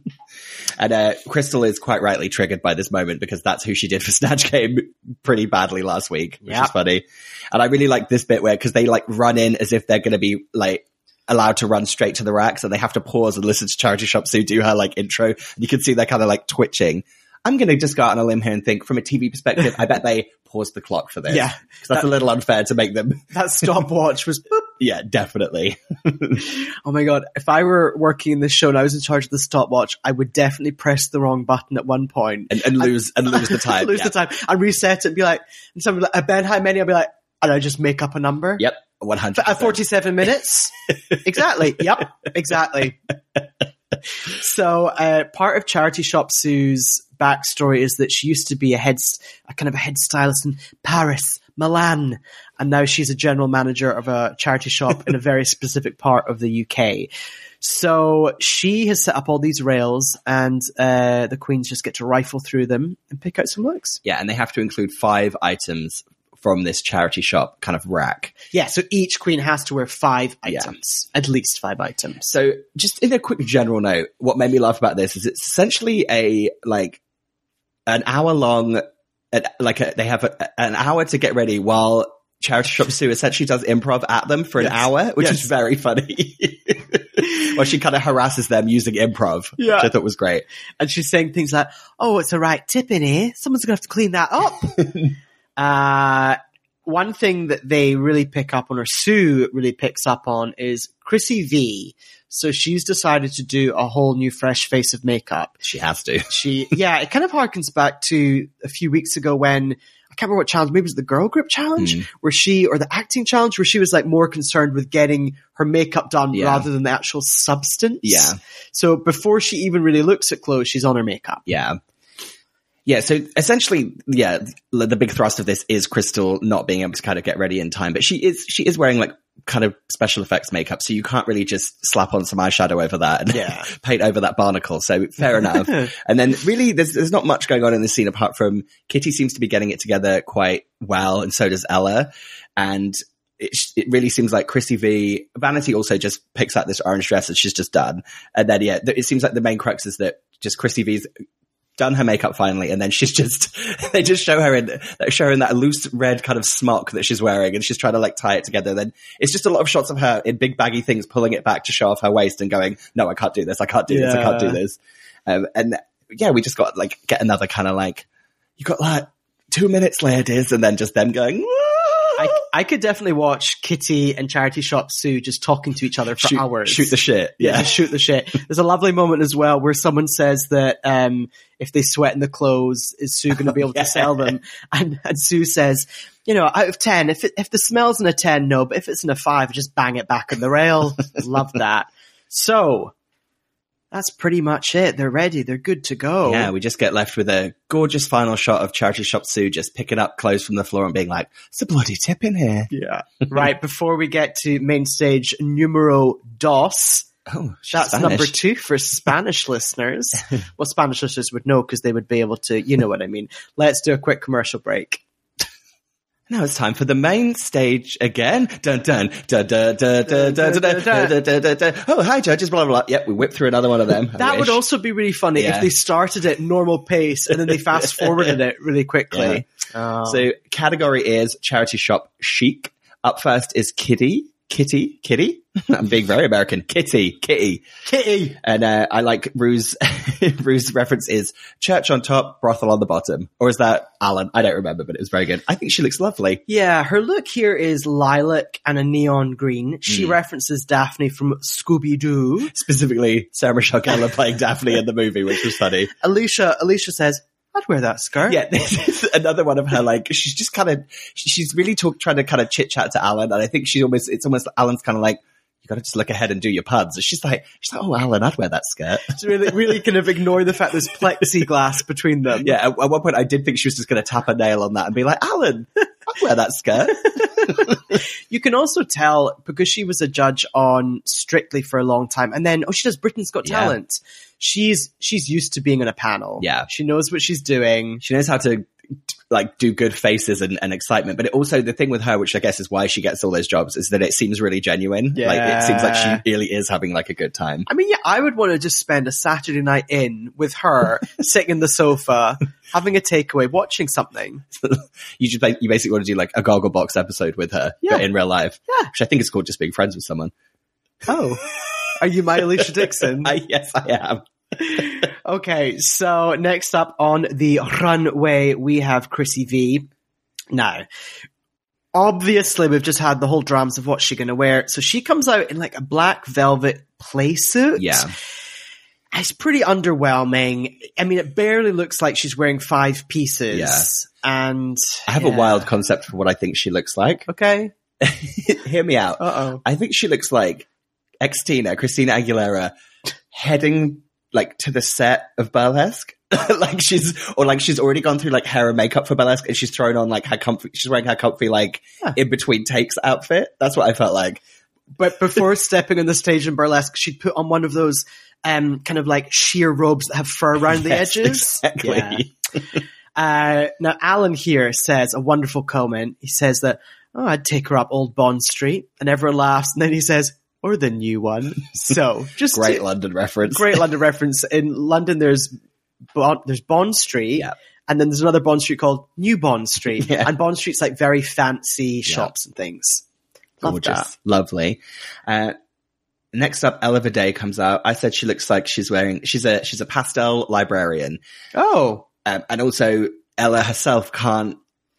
And uh, Krystal is quite rightly triggered by this moment because that's who she did for *laughs* Snatch Game pretty badly last week, which Yeah. is funny. And I really like this bit where because they like run in as if they're going to be like allowed to run straight to the racks, and they have to pause and listen to Charity Shop Sue do her like intro. And you can see they're kind of like twitching. I'm going to just go out on a limb here and think from a TV perspective, I bet they paused the clock for this. Yeah. Because that's a little unfair to make them. That stopwatch was. boop. *laughs* Yeah, definitely. *laughs* Oh my god! If I were working in this show and I was in charge of the stopwatch, I would definitely press the wrong button at one point, And, and lose, and lose the *laughs* time. lose yeah. the time, and reset it, and be like, and someone like, Ben, how many? I'd be like, and I just make up a number. Yep. 100 At 47 minutes. *laughs* exactly. Yep. Exactly. so, uh, part of Charity Shop Sue's backstory is that she used to be a head, a kind of a head stylist in Paris, Milan, and now she's a general manager of a charity shop in a very *laughs* specific part of the UK. So she has set up all these rails, and uh, the queens just get to rifle through them and pick out some looks. Yeah, and they have to include five items from this charity shop kind of rack. Yeah, so each queen has to wear five Yeah. items, at least five items. So, just in a quick general note, what made me laugh about this is it's essentially a like an hour long, like a, they have a, an hour to get ready while Charity Shop Sue essentially does improv at them for an Yes. hour, which Yes. is very funny. *laughs* Well, she kind of harasses them using improv, Yeah. which I thought was great. and she's saying things like, "Oh, it's a right tip in here. Someone's gonna have to clean that up." *laughs* uh, one thing that they really pick up on, or Sue really picks up on, is Chrissy V. So she's decided to do a whole new fresh face of makeup. She has to. *laughs* She, yeah, it kind of harkens back to a few weeks ago when I can't remember what challenge, maybe it was the girl group challenge, Mm. where she, or the acting challenge, where she was like more concerned with getting her makeup done Yeah. rather than the actual substance. Yeah. So before she even really looks at clothes, she's on her makeup. Yeah. Yeah, so essentially, yeah, the big thrust of this is Krystal not being able to kind of get ready in time, but she is she is wearing like kind of special effects makeup, so you can't really just slap on some eyeshadow over that and Yeah. *laughs* paint over that barnacle. So fair *laughs* enough. and then really, there's there's not much going on in this scene apart from Kitty seems to be getting it together quite well, and so does Ella, and. It, it really seems like Chrissy V. Vanity also just picks out this orange dress that she's just done. And then, yeah, it seems like the main crux is that just Chrissy V's done her makeup finally, and then she's *laughs* just they just show her in show her in that loose red kind of smock that she's wearing, and she's trying to like tie it together. Then it's just a lot of shots of her in big baggy things, pulling it back to show off her waist and going, "No, I can't do this. I can't do this. I can't do this." Um, and yeah, we just got like get another kind of like you got like two minutes, ladies, and then just them going. "Woo!" I, I could definitely watch Kitty and Charity Shop Sue just talking to each other for shoot, hours. shoot the shit. yeah, just shoot the shit. There's a lovely moment as well where someone says that um, if they sweat in the clothes, is Sue going *laughs* to be able Yeah. to sell them? And, and Sue says, you know, out of ten, if it, if the smell's in a ten, no, but if it's in a five, just bang it back on the rail. *laughs* Love that. So that's pretty much it. They're ready. They're good to go. Yeah, we just get left with a gorgeous final shot of Charity Shop Sue just picking up clothes from the floor and being like, "It's a bloody tip in here." Yeah. *laughs* right. Before we get to main stage numero dos, Oh, That's Spanish. number two for Spanish listeners. *laughs* Well, Spanish listeners would know because they would be able to, you know what I mean. Let's do a quick commercial break. Now it's time for the main stage again. Dun dun dun dun dun dun dun dun dun dun dun dun dun. Oh, hi judges, blah blah blah. Yep, we whipped through another one of them. That would also be really funny if they started at normal pace and then they fast forwarded it really quickly. Oh. So category is charity shop chic. Up first is Kitty. Kitty, Kitty. I'm being very American. Kitty, Kitty. Kitty. And uh, I like Ru's *laughs* Ru's reference is church on top, brothel on the bottom, or is that Alan? I don't remember, but it was very good. I think she looks lovely. Yeah, her look here is lilac and a neon green. She Mm. references Daphne from Scooby Doo. Specifically, Sarah Michelle Gellar playing Daphne in the movie, which was funny. Alesha, Alesha says, I'd wear that skirt. Yeah, *laughs* this is another one of her. Like she's just kind of she's really talk, trying to kind of chit chat to Alan, and I think she almost it's almost Alan's kind of like you got to just look ahead and do your. And she's like she's like, oh Alan, I'd wear that skirt. To really, really kind of *laughs* ignore the fact there's plexiglass between them. Yeah, at, at one point I did think she was just going to tap a nail on that and be like, Alan, I'd wear that skirt. *laughs* You can also tell because she was a judge on Strictly for a long time, and then oh, she does Britain's Got Yeah. Talent. She's she's used to being on a panel. Yeah. she knows what she's doing. she knows how to like do good faces and, and excitement. But it also the thing with her, which I guess is why she gets all those jobs, is that it seems really genuine. Like it seems like she really is having like a good time. I mean, yeah, I would want to just spend a Saturday night in with her, *laughs* sitting in the sofa, having a takeaway, watching something. *laughs* You just you basically want to do like a goggle box episode with her, Yeah. but in real life. Yeah. Which I think is called just being friends with someone. Oh, are you my Alesha Dixon? *laughs* I, yes, I am. *laughs* Okay, so next up on the runway, we have Chrissy V. Now, obviously, we've just had the whole dramas of what she's going to wear. So she comes out in like a black velvet play suit. Yeah. It's pretty underwhelming. I mean, it barely looks like she's wearing five pieces. Yeah. And I have a wild concept for what I think she looks like. *laughs* Okay. Hear me out. Uh oh. I think she looks like ex Tina, Christina Aguilera, heading like to the set of Burlesque. *laughs* like she's, or like she's already gone through like hair and makeup for Burlesque and she's thrown on like her comfy, she's wearing her comfy like Huh. in between takes outfit. That's what I felt like. But before *laughs* stepping on the stage in burlesque, she'd put on one of those um, kind of like sheer robes that have fur around the Yes, edges. Exactly. Yeah. Uh, now, Alan here says a wonderful comment. He says that, oh, I'd take her up Old Bond Street. And everyone laughs. And then he says, or the new one. So *laughs* just Great to- London reference. great London reference. In London, there's Bond, there's Bond Street. Yeah. And then there's another Bond Street called New Bond Street. *laughs* Yeah. And Bond Street's like very fancy shops and things. Love Gorgeous. that. Lovely. Uh, next up, Ella Vaday comes out. I said she looks like she's wearing, she's a, she's a pastel librarian. Oh, Um, and also Ella herself can't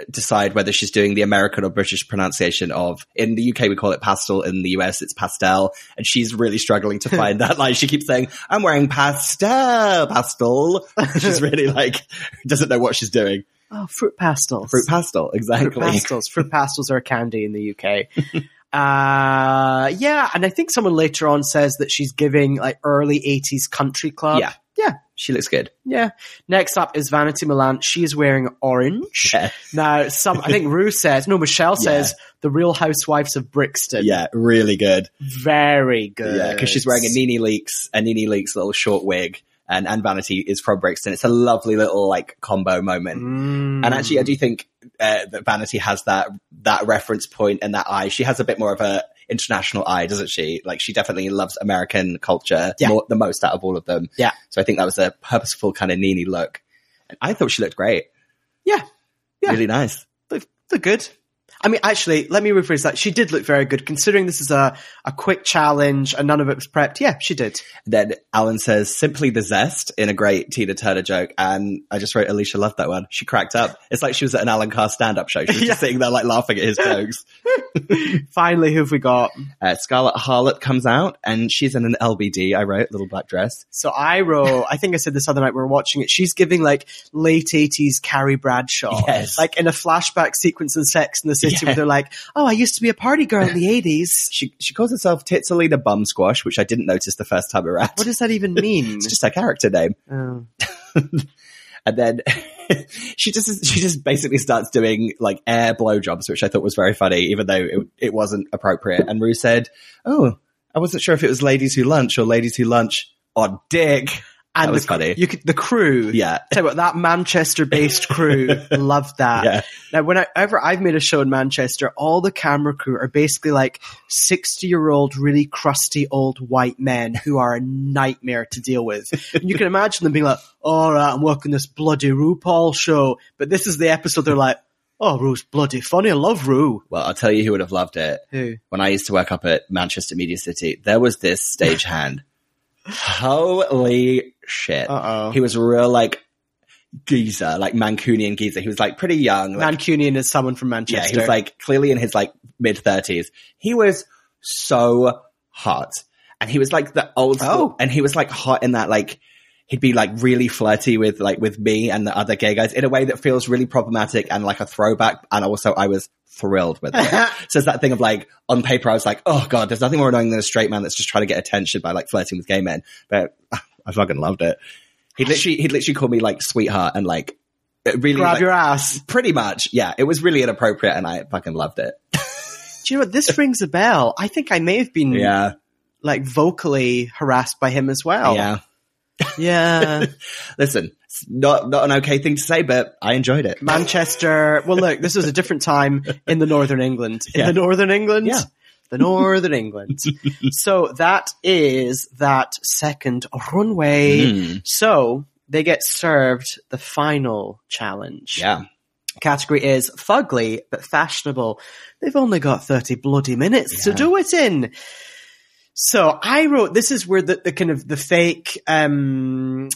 decide whether she's doing the American or British pronunciation of, in the UK we call it pastel, in the US it's pastel, and she's really struggling to *laughs* find that line. She keeps saying, I'm wearing pastel, pastel. *laughs* She's really like, doesn't know what she's doing. oh, fruit pastels. Fruit pastel, exactly. Fruit pastels. Fruit pastels are a candy in the UK. *laughs* uh, yeah, and I think someone later on says that she's giving like early 80s country club. Yeah. Yeah. She looks good. Yeah. Next up is Vanity Milan. She is wearing orange. Yeah. Now, some, I think *laughs* Ru says, no, Michelle says, the Real Housewives of Brixton. Yeah, really good. Very good. Yeah, because she's wearing a NeNe Leakes, a NeNe Leakes little short wig, and and Vanity is from Brixton. It's a lovely little like combo moment. Mm. And actually, I do think uh, that Vanity has that that reference point and that eye. She has a bit more of a international eye, doesn't she? Like she definitely loves American culture Yeah. more, the most out of all of them. Yeah. So I think that was a purposeful kind of Nene look. And I thought she looked great. Yeah. Yeah. Really nice. look, look good. I mean, actually, let me rephrase that. She did look very good, considering this is a, a quick challenge and none of it was prepped. Yeah, she did. Then Alan says simply the zest in a great Tina Turner joke. And I just wrote Alesha loved that one. She cracked up. It's like she was at an Alan Carr stand up show. She was Yeah. *laughs* just sitting there like laughing at his *laughs* jokes. Finally, who have we got? Uh, Scarlett Harlot comes out and she's in an LBD. I wrote little black dress. So I wrote, I think I said this other night we were watching it. She's giving like late 80s Carrie Bradshaw. Yes. Like in a flashback sequence in Sex in the City *laughs* Yeah. where *laughs* they're like, oh, I used to be a party girl in the *laughs* 80s. She she calls herself Titsalina Bum Squash, which I didn't notice the first time around. What does that even mean? It's just her character name. Oh. And then she just she just basically starts doing like air blowjobs, which I thought was very funny, even though it, it wasn't appropriate. And Ru said, "Oh, I wasn't sure if it was ladies who lunch or ladies who lunch on dick." And That was the, funny. You could, the crew. Yeah, Tell you what, that Manchester-based *laughs* crew loved that. yeah, Now, whenever I've made a show in Manchester, all the camera crew are basically like 60 year old, really crusty old white men who are a nightmare to deal with. And you can imagine them being like, all right, I'm working this bloody RuPaul show. But this is the episode they're like, oh, Ru's bloody funny. I love Ru. Well, I'll tell you who would have loved it. Who? When I used to work up at Manchester Media City, there was this *laughs* stagehand. Holy shit! Uh-oh. He was a real like geezer, like Mancunian geezer. He was like pretty young. Like, Mancunian is someone from Yeah, Manchester. he was like clearly in his like mid thirties. He was so hot, and he was like the old oh. school, Oh. and he was like hot in that like he'd be like really flirty with like with me and the other gay guys in a way that feels really problematic and like a throwback. And also, I was thrilled with it. *laughs* so it's that thing of like on paper, I was like, oh god, there's nothing more annoying than a straight man that's just trying to get attention by like flirting with gay men. But *laughs* I fucking loved it. He'd literally he'd literally call me like sweetheart and like. Really, Grab like, your ass. Pretty much, yeah. It was really inappropriate, and I fucking loved it. *laughs* Do you know what? This rings a bell. I think I may have been Yeah, like vocally harassed by him as well. yeah. Yeah. *laughs* Listen, it's not not an okay thing to say, but I enjoyed it. Manchester. Well, look, this was a different time in the Northern England. In Yeah. the Northern England? Yeah. The Northern England. *laughs* So that is that second runway. Mm, So they get served the final challenge. yeah, Category is fugly but fashionable. They've only got 30 bloody minutes to do it in. So I wrote, this is where the, the kind of the fake, um,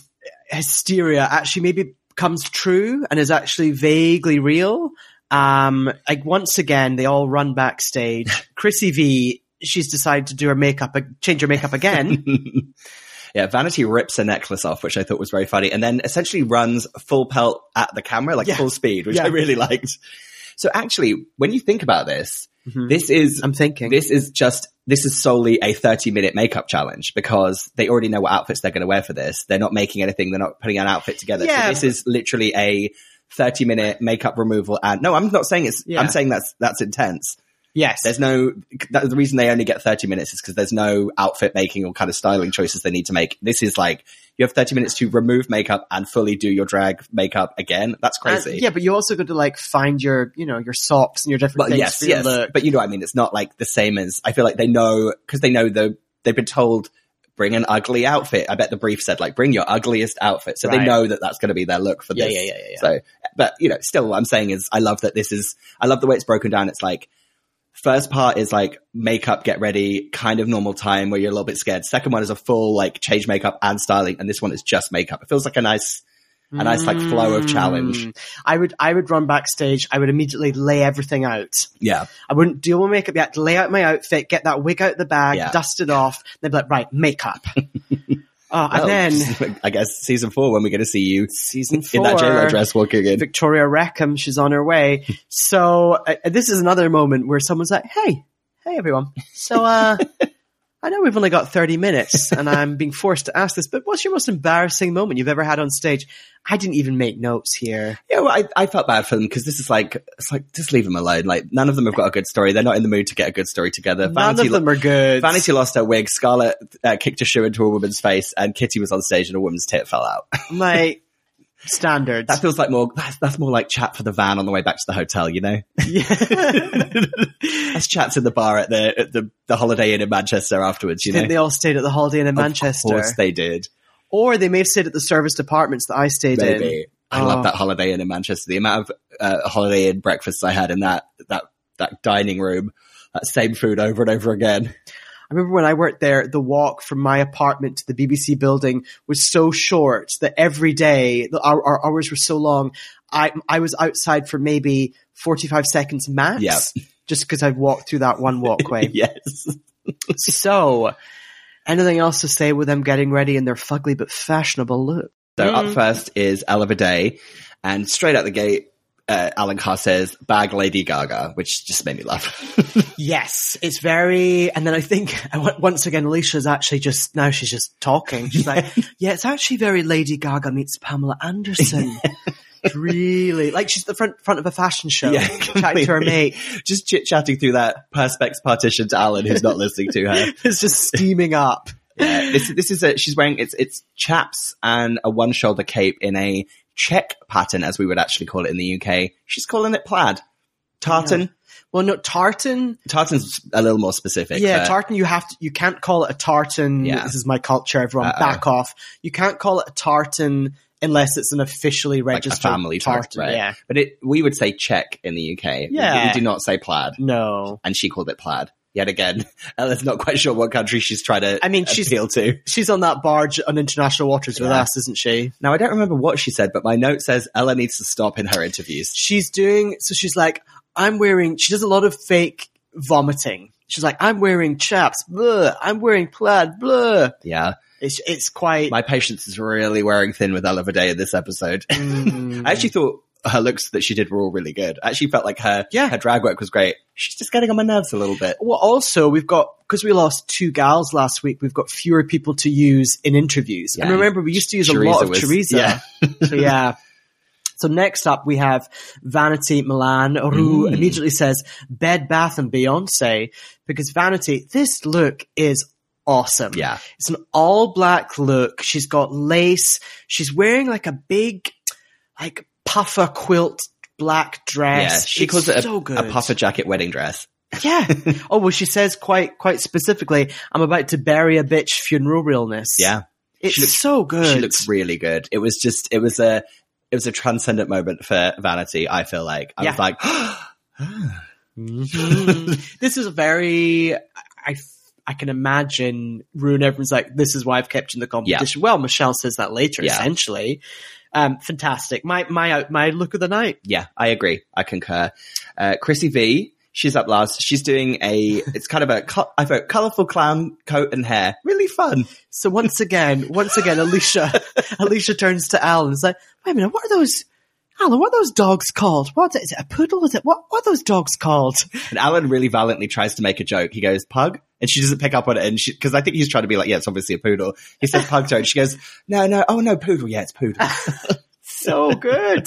hysteria actually maybe comes true and is actually vaguely real. Um, like once again, they all run backstage. *laughs* Chrissy V, she's decided to do her makeup, change her makeup again. *laughs* yeah, Vanity rips a necklace off, which I thought was very funny, and then essentially runs full pelt at the camera, like Yeah. full speed, which Yeah. I really liked. So actually, when you think about this, this is I'm thinking. this is just this is solely a 30 minute makeup challenge because they already know what outfits they're going to wear for this. They're not making anything. They're not putting an outfit together. Yeah, so this is literally a 30 minute makeup removal. And no, I'm not saying it's, Yeah. I'm saying that's, that's intense. Yes. There's no, that, the reason they only get 30 minutes is because there's no outfit making or kind of styling choices they need to make. This is like, you have 30 minutes to remove makeup and fully do your drag makeup again. That's And- crazy. yeah, but you also got to like find your, you know, your socks and your different Well, things yes, for your yes. look. But you know what I mean? It's not like the same as, I feel like they know, because they know the, they've been told, bring an ugly outfit. I bet the brief said like, bring your ugliest outfit. So they know that that's going to be their look for Yeah, this. yeah, yeah, yeah, yeah. So, but you know, still what I'm saying is I love that this is, I love the way it's broken down. It's like, first part is like makeup, get ready, kind of normal time where you're a little bit scared. Second one is a full like change makeup and styling. And this one is just makeup. It feels like a nice, a nice like flow of challenge. Mm. I would, I would run backstage. I would immediately lay everything out. Yeah. I wouldn't deal with makeup yet. Lay out my outfit, get that wig out the bag, Yeah. dust it off. They'd be like, right, makeup. *laughs* uh, and Well, then *laughs* I guess season four when we're going to see you season *laughs* in four, that JLo dress walking in. Victoria Beckham, she's on her way. *laughs* So uh, this is another moment where someone's like, "Hey, hey, everyone. So uh, I know we've only got thirty minutes, and I'm *laughs* being forced to ask this, but what's your most embarrassing moment you've ever had on stage?" I didn't even make notes here. Yeah, well, I, I felt bad for them because this is like, it's like, just leave them alone. Like, none of them have got a good story. They're not in the mood to get a good story together. None of them are good. Vanity lost her wig. Scarlett uh, kicked a shoe into a woman's face, and Kitty was on stage and a woman's tit fell out. *laughs* my standards. that feels like more. That's, that's more like chat for the van on the way back to the hotel. You know, yeah. *laughs* that's chats in the bar at the at the, the Holiday Inn in Manchester afterwards. You I think know, they all stayed at the Holiday Inn in Manchester, Of course they did. or they may have stayed at the service departments that I stayed in. I Oh. love that Holiday Inn in Manchester. The amount of uh, Holiday Inn breakfasts I had in that that that dining room, that same food over and over again. I remember when I worked there, the walk from my apartment to the BBC building was so short that every day the, our, our hours were so long. I I was outside for maybe forty five seconds max. Yeah. Just because I've walked through that one walkway. *laughs* yes. So, anything else to say with them getting ready in their fugly but fashionable look? So Mm. up first is Ella Vaday, and straight out the gate, uh, Alan Carr says "Bag Lady Gaga," which just made me laugh. *laughs* Yes, it's very. And then I think *laughs* once again, Alesha's actually just now she's just talking. She's like, *laughs* "Yeah, it's actually very Lady Gaga meets Pamela Anderson." Really like she's the front front of a fashion show, Yeah, chatting to her mate. just chit chatting through that perspex partition to Alan, who's not listening to her. It's just steaming up. Yeah, this this is a she's wearing it's it's chaps and a one shoulder cape in a check pattern, as we would actually call it in the UK. She's calling it plaid. Tartan. Well, no, tartan. Tartan's a little more specific. Yeah, but- tartan. You have to. You can't call it a tartan. Yeah. This is my culture. Everyone, Uh-oh. back off. You can't call it a tartan unless it's an officially like a registered family tartan, tartan. right? Yeah. But it we would say check in the UK. We- Yeah. we do not say plaid. No. and she called it plaid. Yet again, *laughs* Ella's not quite sure what country she's trying to I mean, she's- appeal to. She's on that barge on international waters with Yeah. us, isn't she? Now, I don't remember what she said, but my note says Ella needs to stop in her interviews. she's doing so she's like i'm wearing she does a lot of fake vomiting she's like i'm wearing chaps blah i'm wearing plaid blah Yeah. it's it's quite My patience is really wearing thin with Ella Vaday in this episode. *laughs* Mm. I actually thought her looks that she did were all really good. I actually felt like her, Yeah. her drag work was great. She's just getting on my nerves a little bit. well also we've got because we lost two gals last week we've got fewer people to use in interviews and remember we used to use a Teresa lot of was- teresa yeah. *laughs* so yeah so next up we have Vanity Milan, who Mm. immediately says Bed Bath and Beyonce because Vanity, this look is awesome. Yeah. It's an all black look. She's got lace. She's wearing like a big, like puffer quilt black dress. Yeah. She It's calls it a, so good. a puffer jacket wedding dress. Yeah. *laughs* oh well, she says quite quite specifically, "I'm about to bury a bitch funeral realness." Yeah. it's looks- so good. She looks really good. It was just, it was a, it was a transcendent moment for Vanity. I feel like I Yeah. was like, *gasps* Mhm. this is a very I I can imagine Ru and everyone's like, this is why I've kept you in the competition. Well, Michelle says that later, Yeah. essentially. Um, fantastic. My, my, my look of the night. Yeah, I agree. I concur. Uh, Chrissy V, she's up last. She's doing a, it's kind of a, I vote, colourful clown coat and hair. Really fun. So once again, once again, Alesha, *laughs* Alesha turns to Alan and is like, wait a minute, what are those, Alan, what are those dogs called? What is it? A poodle? Is it? What, what are those dogs called? And Alan really valiantly tries to make a joke. He goes, pug? And she doesn't pick up on it. And she, cause I think he's trying to be like, yeah, it's obviously a poodle. He says pug to her and she goes, no, no, oh no, poodle. Yeah, it's poodle. *laughs* so good.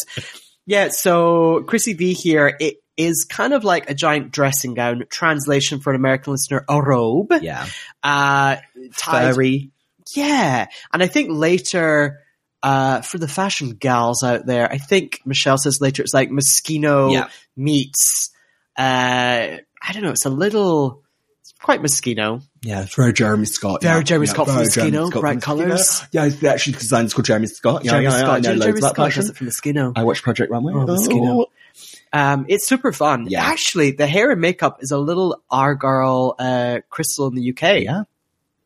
Yeah, so Chrissy V here, it is kind of like a giant dressing gown. Translation for an American listener, a robe. yeah. Uh, tied, Furry. yeah. And I think later, uh, for the fashion gals out there, I think Michelle says later it's like Moschino Yeah. meets, uh, I don't know, it's a little, quite Moschino. Yeah, it's very Jeremy Scott. Very yeah. Jeremy Yeah, Scott from very Moschino, Scott bright colours. Yeah, it's actually designed called Jeremy Scott. Yeah, Jeremy yeah, yeah, I know Jeremy loads Scott does it from Moschino. I watched Project Runway. Oh, Moschino. Um, it's super fun. Yeah. Actually, the hair and makeup is a little Argyle uh, crystal in the UK. Yeah.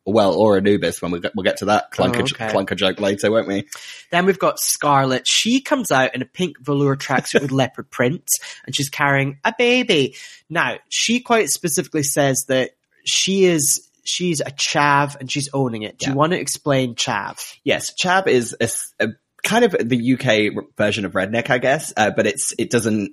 Well, or Anubis when we get, we'll get to that clunker, Oh, okay. clunker joke later, won't we? Then we've got Scarlett. She comes out in a pink velour tracksuit with *laughs* leopard print, and she's carrying a baby. Now, she quite specifically says that she is she's a chav and she's owning it. Do Yeah. you want to explain chav? Yes, chav is a kind of the UK version of redneck, I guess, uh, but it's it doesn't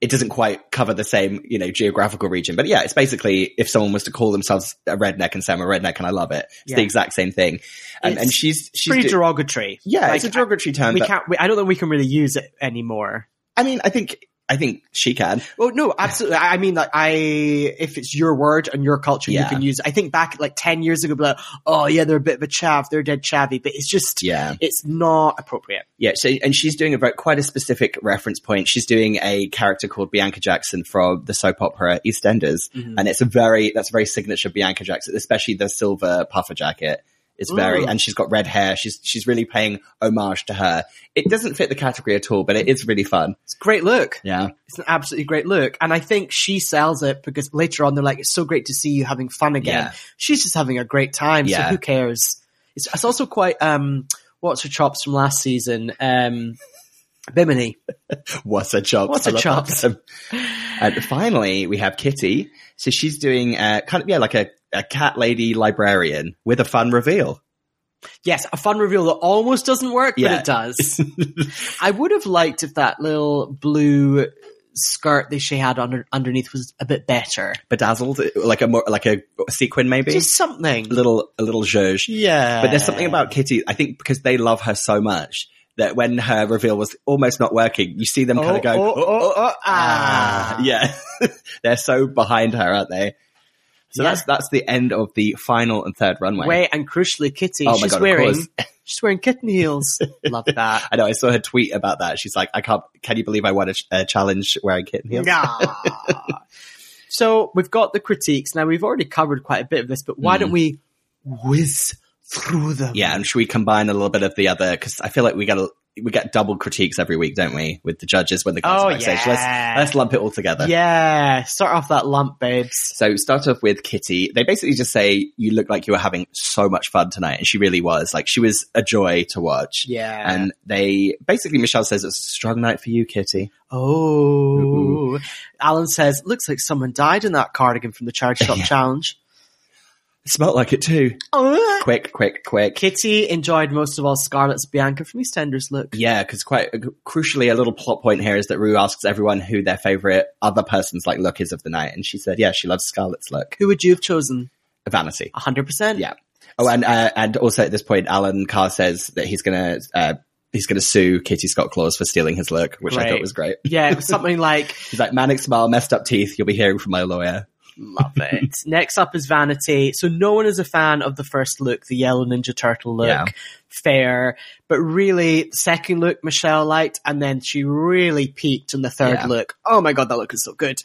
it doesn't quite cover the same you know geographical region. But yeah, it's basically if someone was to call themselves a redneck and say I'm a redneck and I love it, it's Yeah. the exact same thing. It's and she's she's Pretty do- derogatory. yeah, Like, it's a derogatory term. We but- can't. We, I don't think we can really use it anymore. I mean, I think I think she can. Well, no, absolutely. I mean, like, I if it's your word and your culture, Yeah. you can use. it. I think back like ten years ago, like, oh yeah, they're a bit of a chav, they're dead chavvy, but it's just, Yeah. it's not appropriate. Yeah, so and she's doing a very, quite a specific reference point. She's doing a character called Bianca Jackson from the soap opera EastEnders, mm-hmm. and it's a very that's a very signature Bianca Jackson, especially the silver puffer jacket. Is very, Mm. and she's got red hair. She's she's really paying homage to her. It doesn't fit the category at all, but it is really fun. It's a great look. Yeah, It's an absolutely great look, and I think she sells it because later on they're like, "It's so great to see you having fun again." Yeah. She's just having a great time, so Yeah. who cares? It's, it's also quite um, what's her chops from last season, um, Bimini. *laughs* what's a chops? What's love chops? And finally, we have Kitty. So she's doing uh, kind of yeah, like a, a cat lady librarian with a fun reveal. Yes, a fun reveal that almost doesn't work, Yeah. but it does. *laughs* I would have liked if that little blue skirt that she had under, underneath was a bit better. Bedazzled, like a more like a sequin, maybe Just something. a little a little zhuzh. Yeah. But there's something about Kitty. I think because they love her so much that when her reveal was almost not working, you see them kind of go, oh, oh, oh, ah, ah. yeah. *laughs* They're so behind her, aren't they? So Yeah. that's that's the end of the final and third runway. Wait, and crucially, Kitty, Oh she's God, wearing *laughs* she's wearing kitten heels. *laughs* Love that. I know. I saw her tweet about that. She's like, "I can't. Can you believe I won a, a challenge wearing kitten heels?" Ah. so we've got the critiques. Now we've already covered quite a bit of this, but why don't we whiz through them? Yeah, and should we combine a little bit of the other? Because I feel like we get a, we get double critiques every week, don't we? With the judges when the come Oh, backstage. yeah. Let's let's lump it all together. Yeah. Start off that lump, babes. So start off with Kitty. They basically just say you look like you were having so much fun tonight, and she really was. Like she was a joy to watch. Yeah. And they basically Michelle says it's a strong night for you, Kitty. Oh. Alan says, looks like someone died in that cardigan from the charity shop *laughs* challenge. It smelled like it too. Oh. Quick, quick, quick. Kitty enjoyed most of all Scarlett's Bianca from EastEnders look. Yeah, because quite crucially, a little plot point here is that Ru asks everyone who their favorite other person's like look is of the night, and she said, "Yeah, she loves Scarlett's look, Who would you have chosen? Vanity." 100%? Yeah. Oh, and uh, and also at this point, Alan Carr says that he's gonna uh, he's gonna sue Kitty Scott Claus for stealing his look, which I thought was great. Yeah, it was *laughs* something like, He's like manic smile, messed up teeth. You'll be hearing from my lawyer. Love it. *laughs* Next up is Vanity. So no one is a fan of the first look, the yellow Ninja Turtle look. Yeah. Fair. But really, second look, Michelle liked, and then she really peaked in the third Yeah. look. Oh my god, that look is so good.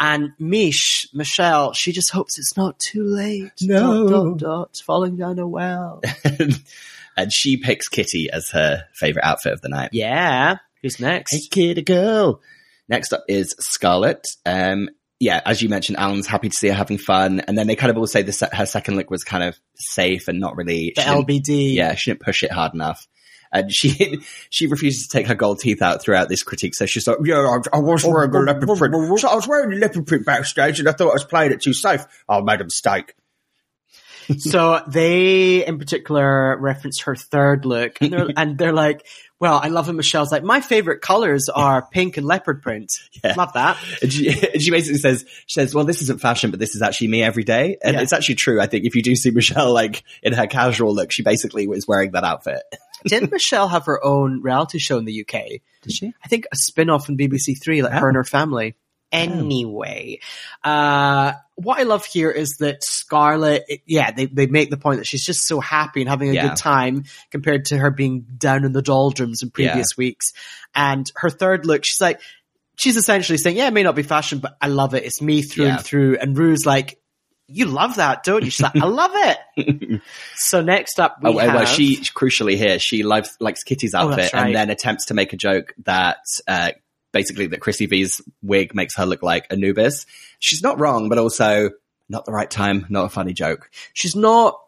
And Mish, Michelle, she just hopes it's not too late. No. Dot, dot, dot, falling down a well. *laughs* and she picks Kitty as her favorite outfit of the night. yeah. Who's next? Hey, kitty girl. Next up is Scarlett. Um, yeah, as you mentioned, Alan's happy to see her having fun, and then they kind of all say her second look was kind of safe and not really The LBD. Yeah, she didn't push it hard enough. And *laughs* she she refuses to take her gold teeth out throughout this critique. So she's like, "Yeah, I, I was wearing a leopard print. So I was wearing a leopard print backstage, and I thought I was playing it too safe. I made a mistake." So they, in particular, reference her third look, and they're, and they're like, "Well, I love it." Michelle's like, "My favorite colors are pink and leopard print. Yeah. Love that." And she, and she basically says, she says, well, this isn't fashion, but this is actually me every day. And Yeah. it's actually true. I think if you do see Michelle, like, in her casual look, she basically was wearing that outfit. *laughs* Didn't Michelle have her own reality show in the UK? Did she? I think a spin-off from BBC Three, like her and her family. Anyway, uh, what I love here is that Scarlett, it- yeah, they, they make the point that she's just so happy and having a Yeah. good time compared to her being down in the doldrums in previous weeks. And her third look, she's like, she's essentially saying, yeah, it may not be fashion, but I love it. It's me through Yeah. and through. And Ru's like, you love that, don't you? She's like, I love it. *laughs* so next up, we Oh, have, well, she crucially here, she likes, likes Kitty's Oh, outfit that's right. and then attempts to make a joke that, uh, basically that Chrissy V's wig makes her look like Anubis. She's not wrong, but also not the right time, not a funny joke. she's not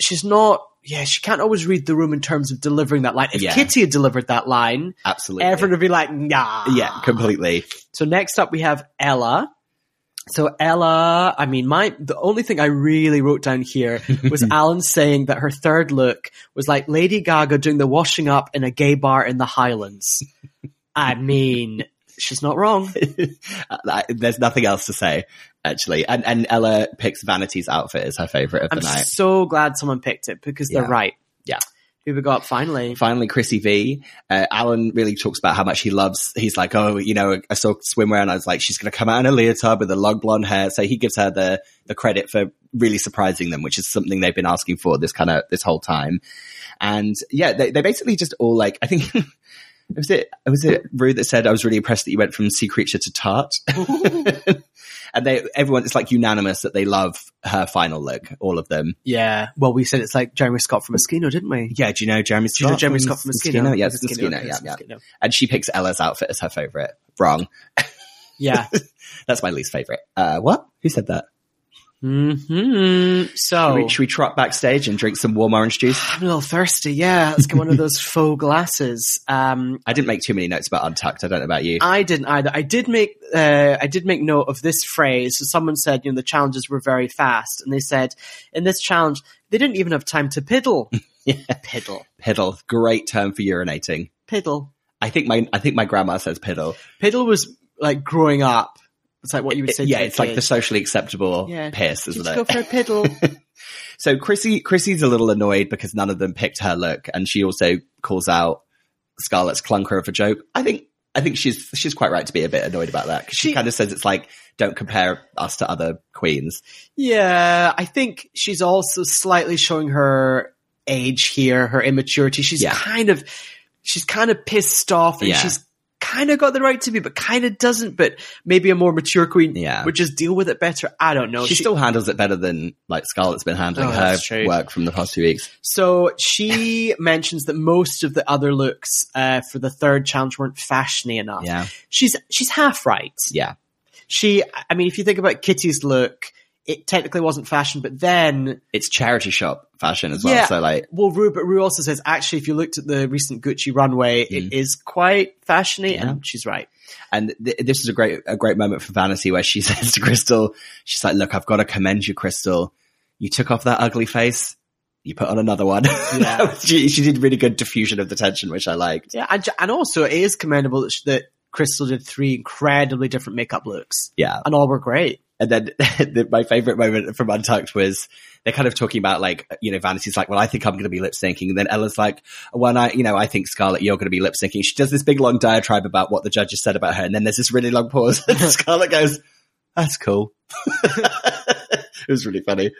she's not yeah she can't always read the room in terms of delivering that line if Yeah. kitty had delivered that line Absolutely. everyone would be like nah yeah, completely. so next up we have ella so ella i mean my the only thing i really wrote down here *laughs* was alan saying that her third look was like lady gaga doing the washing up in a gay bar in the highlands i mean she's not wrong *laughs* There's nothing else to say, actually. And, and Ella picks Vanity's outfit as her favorite of the night. i'm so glad someone picked it because they're Yeah. right Yeah. who we got finally Finally, Chrissy V. Uh, Alan really talks about how much he loves. He's like, oh, you know, I saw swimwear, and I was like, she's going to come out in a leotard with a long blonde hair. So he gives her the the credit for really surprising them, which is something they've been asking for this kind of this whole time. And yeah, they they basically just all like, I think. *laughs* Was it was it Ru that said I was really impressed that you went from sea creature to tart, *laughs* *laughs* and they everyone it's like unanimous that they love her final look, all of them. Yeah. Well, we said it's like Jeremy Scott from Moschino, didn't we? Yeah, do you know Jeremy Do you know Scott? Jeremy Scott from Moschino? Yes, Moschino, yeah, yeah. Moschino. And she picks Ella's outfit as her favorite. Wrong. Yeah. *laughs* That's my least favorite. Uh, what? Who said that? Hmm Should, So we, should we trot backstage and drink some warm orange juice? I'm a little thirsty. Yeah, let's get one of those *laughs* faux glasses. Um, I didn't make too many notes about Untucked. I don't know about you. I didn't either. I did make uh, I did make note of this phrase. So someone said, you know, the challenges were very fast, and they said in this challenge they didn't even have time to piddle. *laughs* yeah. Piddle, Piddle. Great term for urinating. piddle, I think my I think my grandma says piddle. piddle was like growing up. It's like what you would say. yeah, to a it's like the socially acceptable Yeah. piss, Just isn't go it? for a piddle. *laughs* So Chrissy Chrissy's a little annoyed because none of them picked her look, and she also calls out Scarlett's clunker of a joke. I think I think she's she's quite right to be a bit annoyed about that because she, She- kind of says it's like don't compare us to other queens. Yeah, I think she's also slightly showing her age here, her immaturity. She's Yeah. kind of, she's kind of pissed off and Yeah. she's kind of got the right to be, but kind of doesn't. But maybe a more mature queen Yeah. would just deal with it better. I don't know. she, still handles it better than like Scarlett's been handling Oh, her work from the past few weeks. so she *laughs* mentions that most of the other looks uh, for the third challenge weren't fashiony enough. Yeah, She's she's half right. yeah, She, I mean, if you think about Kitty's look, it technically wasn't fashion, but then it's charity shop fashion as well. Yeah. So like, Well, Ru, but Ru also says actually, if you looked at the recent Gucci runway, it is quite fashiony, Mm. Yeah. and she's right. and th- this is a great a great moment for Vanity where she *laughs* says to Krystal, she's like, "Look, I've got to commend you, Krystal. You took off that ugly face." You put on another one. Yeah. *laughs* she, she did really good diffusion of the tension, which I liked. Yeah, and, and also it is commendable that, sh- that Krystal did three incredibly different makeup looks, Yeah. and all were great. And then *laughs* the, my favorite moment from Untucked was they're kind of talking about like, you know, Vanity's like, well, I think I'm going to be lip syncing. And then Ella's like, well, I, you know, I think Scarlett, you're going to be lip syncing. She does this big long diatribe about what the judges said about her. And then there's this really long pause. *laughs* And *laughs* Scarlett goes, that's cool. it was really funny.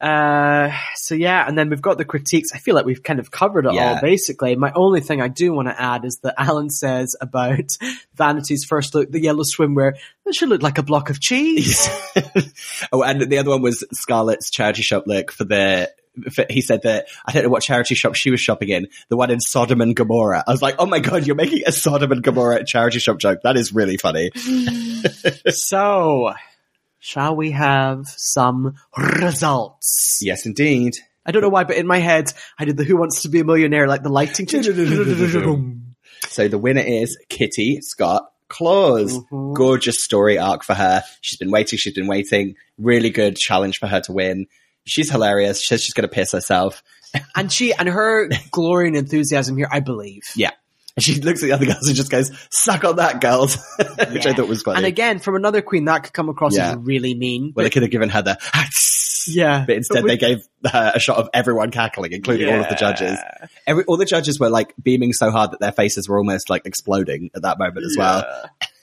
Uh, so yeah, and then we've got the critiques. I feel like we've kind of covered it Yeah. all basically. My only thing I do want to add is that Alan says about *laughs* Vanity's first look, the yellow swimwear, that should look like a block of cheese. *laughs* oh, and the other one was Scarlett's charity shop look for the he said that I don't know what charity shop she was shopping in, the one in Sodom and Gomorrah. I was like, oh my god, you're making a Sodom and Gomorrah charity shop joke. That is really funny. *laughs* so, shall we have some results? Yes, indeed. I don't know why, but in my head, I did the Who Wants to Be a Millionaire, like the lighting. *laughs* so the winner is Kitty Scott Claus. Mhm. Gorgeous story arc for her. She's been waiting. She's been waiting. Really good challenge for her to win. She's hilarious. She says she's going to piss herself. and she and her *laughs* glory and enthusiasm here, I believe. Yeah. And she looks at the other girls and just goes, suck on that, girls. *laughs* Which I thought was funny. And again, from another queen, that could come across Yeah. as really mean. well, they could have given her the, yeah, but instead we- they gave her a shot of everyone cackling, including all of the judges. Every, all the judges were like beaming so hard that their faces were almost like exploding at that moment as well.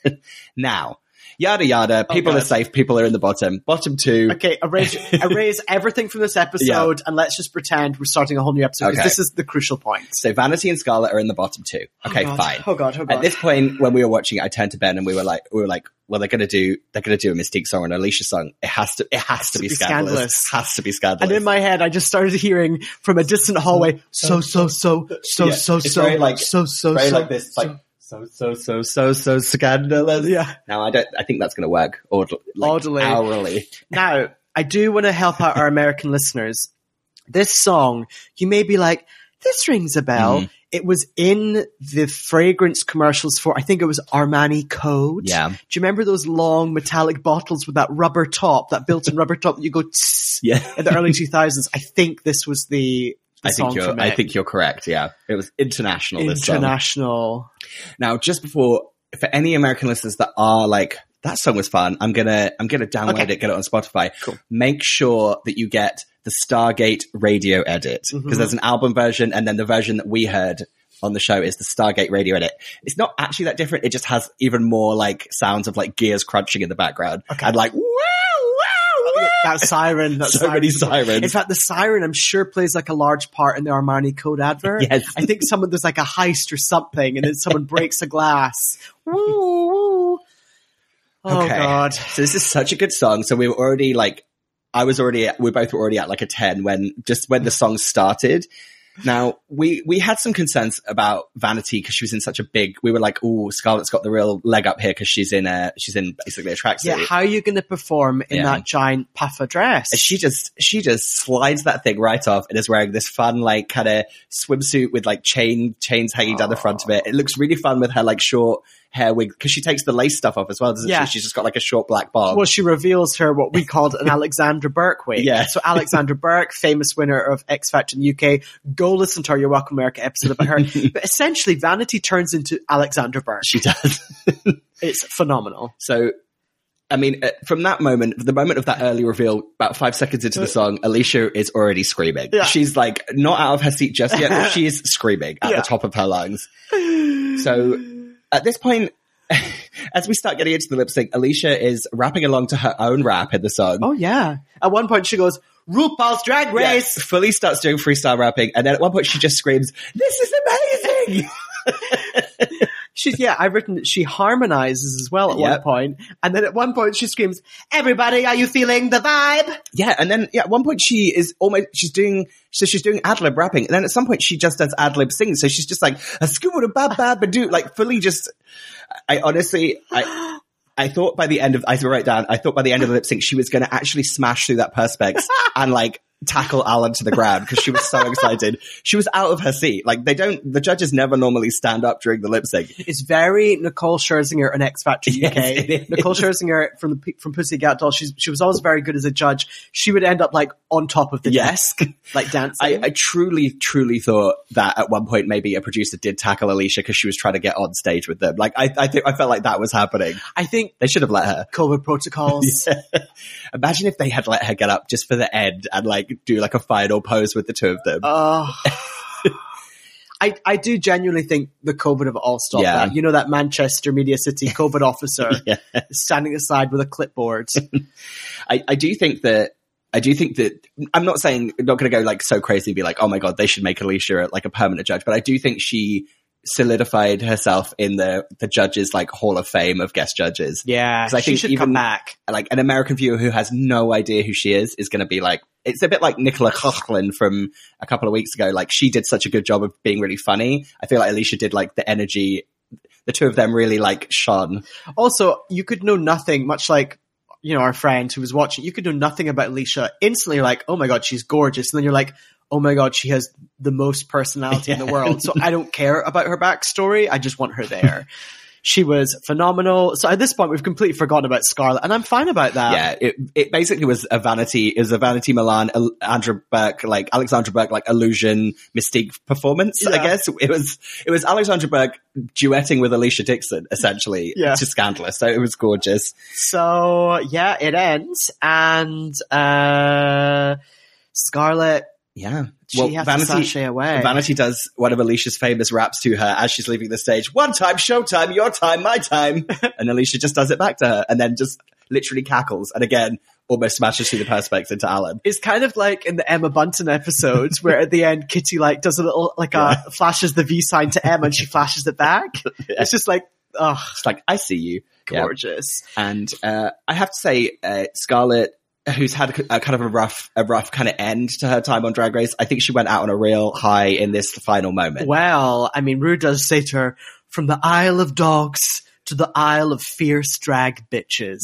*laughs* Now, yada yada, oh, people God. are safe, people are in the bottom. Bottom two, Okay, erase, *laughs* erase everything from this episode, and let's just pretend we're starting a whole new episode. 'cause Okay. This is the crucial point. so Vanity and Scarlett are in the bottom two. Oh, okay, oh fine. Oh god, oh god. At this point, when we were watching it, I turned to Ben and we were like, we were like, well, they're gonna do, they're gonna do a Mis-Teeq song and an Alesha song. It has to, it has, to, be, scandalous. scandalous. Has to be scandalous. and in my head, I just started hearing from a distant hallway, *laughs* so, so, so, so, Yeah, so, it's so, very like- so, so, very so, like this, like so, so, so, so, so scandalous. Yeah. Now I don't, I think that's gonna work. Or like, Oddly. hourly. Now, I do want to help out our American listeners. This song, you may be like, this rings a bell. Mhm. It was in the fragrance commercials for, I think it was Armani Code. Yeah. Do you remember those long metallic bottles with that rubber top, that built-in rubber top that you go tss Yeah. in the early 2000s? I think this was the, the I think you're, I think you're correct. Yeah. It was international. International. Now, just before, for any American listeners that are like, that song was fun, I'm gonna, I'm gonna download Okay. it, get it on Spotify. Cool. Make sure that you get the Stargate radio edit because Mhm. there's an album version and then the version that we heard on the show is the Stargate radio edit. It's not actually that different. It just has even more like sounds of like gears crunching in the background Okay. and like, wow. That siren. That So many sirens. In fact, the siren, I'm sure, plays like a large part in the Armani Code advert. Yes. I think someone there's like a heist or something, and then someone breaks a glass. Woo woo. Oh Okay. God. So this is such a good song. So we were already like, I was already, we both were already at like a 10 when, just when the song started. Now, we, we had some concerns about Vanity because she was in such a big, we were like, oh, Scarlett's got the real leg up here because she's in a, she's in basically a tracksuit. Yeah, how are you going to perform in Yeah. that giant puffer dress? She just, she just slides that thing right off and is wearing this fun, like, kind of swimsuit with like chain, chains hanging down the front of it. It looks really fun with her like short hair wig because she takes the lace stuff off as well, doesn't Yeah. she? She's just got like a short black bob. well, she reveals her what we called an Alexandra Burke wig. Yeah. So Alexandra Burke, famous winner of X Factor in the UK. Go listen to our You're Welcome America episode about her. *laughs* but essentially, Vanity turns into Alexandra Burke. she does. *laughs* It's phenomenal. So, I mean, uh, from that moment, the moment of that early reveal, about five seconds into the song, Alesha is already screaming. Yeah. She's like not out of her seat just yet, but *laughs* she is screaming at Yeah. the top of her lungs. *sighs* So, at this point, *laughs* as we start getting into the lip sync, Alesha is rapping along to her own rap in the song. Oh yeah. At one point, she goes, "RuPaul's Drag Yeah, Race." fully starts doing freestyle rapping, and then at one point she just screams, "This is amazing!" *laughs* She's yeah. I've written that she harmonizes as well at one point, and then at one point she screams, "Everybody, are you feeling the vibe?" Yeah, and then yeah, at one point she is almost she's doing so she's doing ad lib rapping, and then at some point she just does ad lib singing. So she's just like a scuba bad bad badoo, like fully just. I honestly, I I thought by the end of I wrote down, I thought by the end of the lip sync she was going to actually smash through that perspex *laughs* and like tackle Alan to the ground because she was so *laughs* excited. She was out of her seat. Like they don't, the judges never normally stand up during the lip sync. It's very Nicole Scherzinger on X Factor *laughs* UK. is. Nicole Scherzinger from the from Pussycat Dolls. She's she was always very good as a judge. She would end up like on top of the Yes. desk, like dancing. I, I truly, truly thought that at one point maybe a producer did tackle Alesha because she was trying to get on stage with them. Like I, I think I felt like that was happening. I think They should have let her. COVID protocols. *laughs* Imagine if they had let her get up just for the end and like do like a final pose with the two of them. Oh. *laughs* I, I do genuinely think the COVID have all stopped Yeah. that. You know that Manchester Media City *laughs* COVID officer *laughs* Yeah. standing aside with a clipboard. I, I do think that I do think that I'm not saying I'm not going to go like so crazy and be like, oh my god, they should make Alesha like a permanent judge, but I do think she solidified herself in the the judges like Hall of Fame of guest judges. Yeah, I she think should even- come back. Like an American viewer who has no idea who she is is going to be like, it's a bit like Nicola Coughlan from a couple of weeks ago. Like she did such a good job of being really funny. I feel like Alesha did like the energy. The two of them really like shone. Also, you could know nothing, much like you know our friend who was watching. You could know nothing about Alesha. Instantly, you're like, oh my god, she's gorgeous, and then you're like, oh my god, she has the most personality in the world. So I don't care about her backstory. I just want her there. *laughs* she was phenomenal. So at this point, we've completely forgotten about Scarlett, and I'm fine about that. yeah, it it basically was a vanity. is a vanity Milan, Andrew Burke, like Alexandra Burke, like illusion Mis-Teeq performance. I guess it was it was Alexandra Burke duetting with Alesha Dixon, essentially. Yeah. It's just scandalous. So it was gorgeous. So yeah, it ends, and uh, Scarlett Yeah. she has to sashay away. Vanity does one of Alesha's famous raps to her as she's leaving the stage. One time, showtime, your time, my time. *laughs* and Alesha just does it back to her and then just literally cackles. And again, almost smashes through the perspex into Alan. It's kind of like in the Emma Bunton episodes where at the end Kitty like does a little like a flashes the V sign to Emma and she flashes it back. *laughs* It's just like oh It's like, I see you. Yeah. gorgeous. And uh, I have to say, uh, Scarlett, who's had a, a kind of a rough, a rough kind of end to her time on Drag Race, I think she went out on a real high in this final moment. Well, I mean, Ru does say to her, from the Isle of Dogs to the Isle of Fierce Drag Bitches.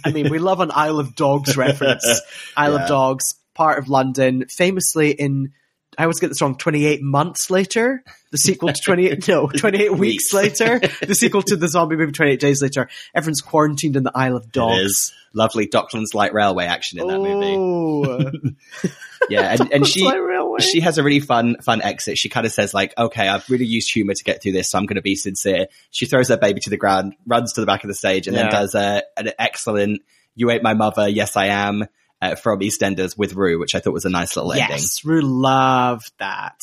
*laughs* I mean, we love an Isle of Dogs reference. *laughs* Isle Yeah. of Dogs, part of London, famously in, I always get this wrong, 28 months later. The sequel to 28, no, *laughs* 28 weeks Weeks. later. The sequel to the zombie movie 28 days later. Everyone's quarantined in the Isle of Dogs. lovely Docklands Light Railway action in that movie. Oh, *laughs* Yeah, and, and she she has a really fun fun exit. She kind of says like, "Okay, I've really used humor to get through this, so I'm going to be sincere." She throws her baby to the ground, runs to the back of the stage, and Yeah. then does a, an excellent "You Ain't My Mother, Yes I Am" uh, from EastEnders with Ru, which I thought was a nice little ending. yes, Ru loved that.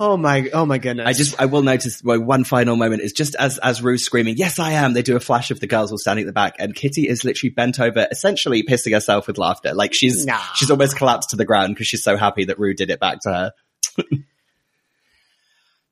Oh my, oh my goodness. I just I will notice well, one final moment is just as as Ru's screaming, "Yes, I am." They do a flash of the girls all standing at the back, and Kitty is literally bent over, essentially pissing herself with laughter. Like she's Nah. she's almost collapsed to the ground because she's so happy that Ru did it back to her. *laughs*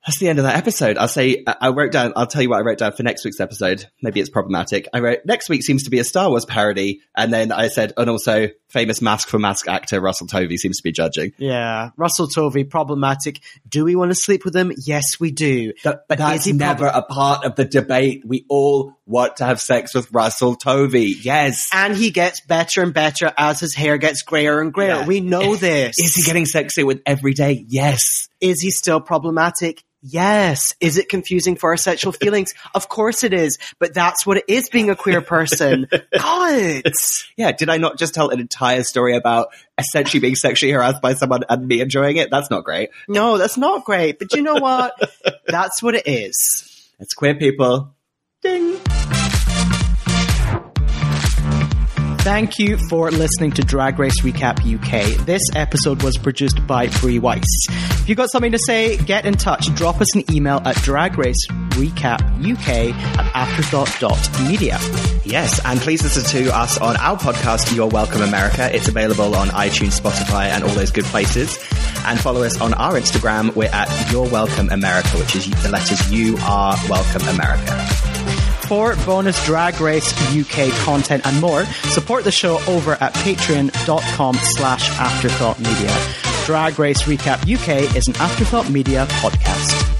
That's the end of that episode. I'll say I wrote down. I'll tell you what I wrote down for next week's episode. Maybe it's problematic. I wrote next week seems to be a Star Wars parody, and then I said, and also famous mask for mask actor Russell Tovey seems to be judging. Yeah, Russell Tovey, problematic. Do we want to sleep with him? Yes, we do. But But that's is he never a part of the debate. We all want to have sex with Russell Tovey. Yes. And he gets better and better as his hair gets grayer and grayer. Yeah. We know this. Is he getting sexier with every day? Yes. Is he still problematic? Yes. Is it confusing for our sexual *laughs* feelings? Of course it is. But that's what it is being a queer person. *laughs* God. Yeah. Did I not just tell an entire story about essentially being sexually harassed by someone and me enjoying it? That's not great. No, that's not great. But you know what? *laughs* That's what it is. It's queer people. Ding. Thank you for listening to Drag Race Recap UK. This episode was produced by Brie Weiss. If you've got something to say, get in touch. Drop us an email at dragracerecapuk at afterthought.media. Yes, and please listen to us on our podcast, You're Welcome America. It's available on iTunes, Spotify, and all those good places. And follow us on our Instagram. We're at You're Welcome America, which is the letters You Are Welcome America. For bonus Drag Race UK content and more, support the show over at patreon.com slash afterthought media. Drag Race Recap UK is an Afterthought Media podcast.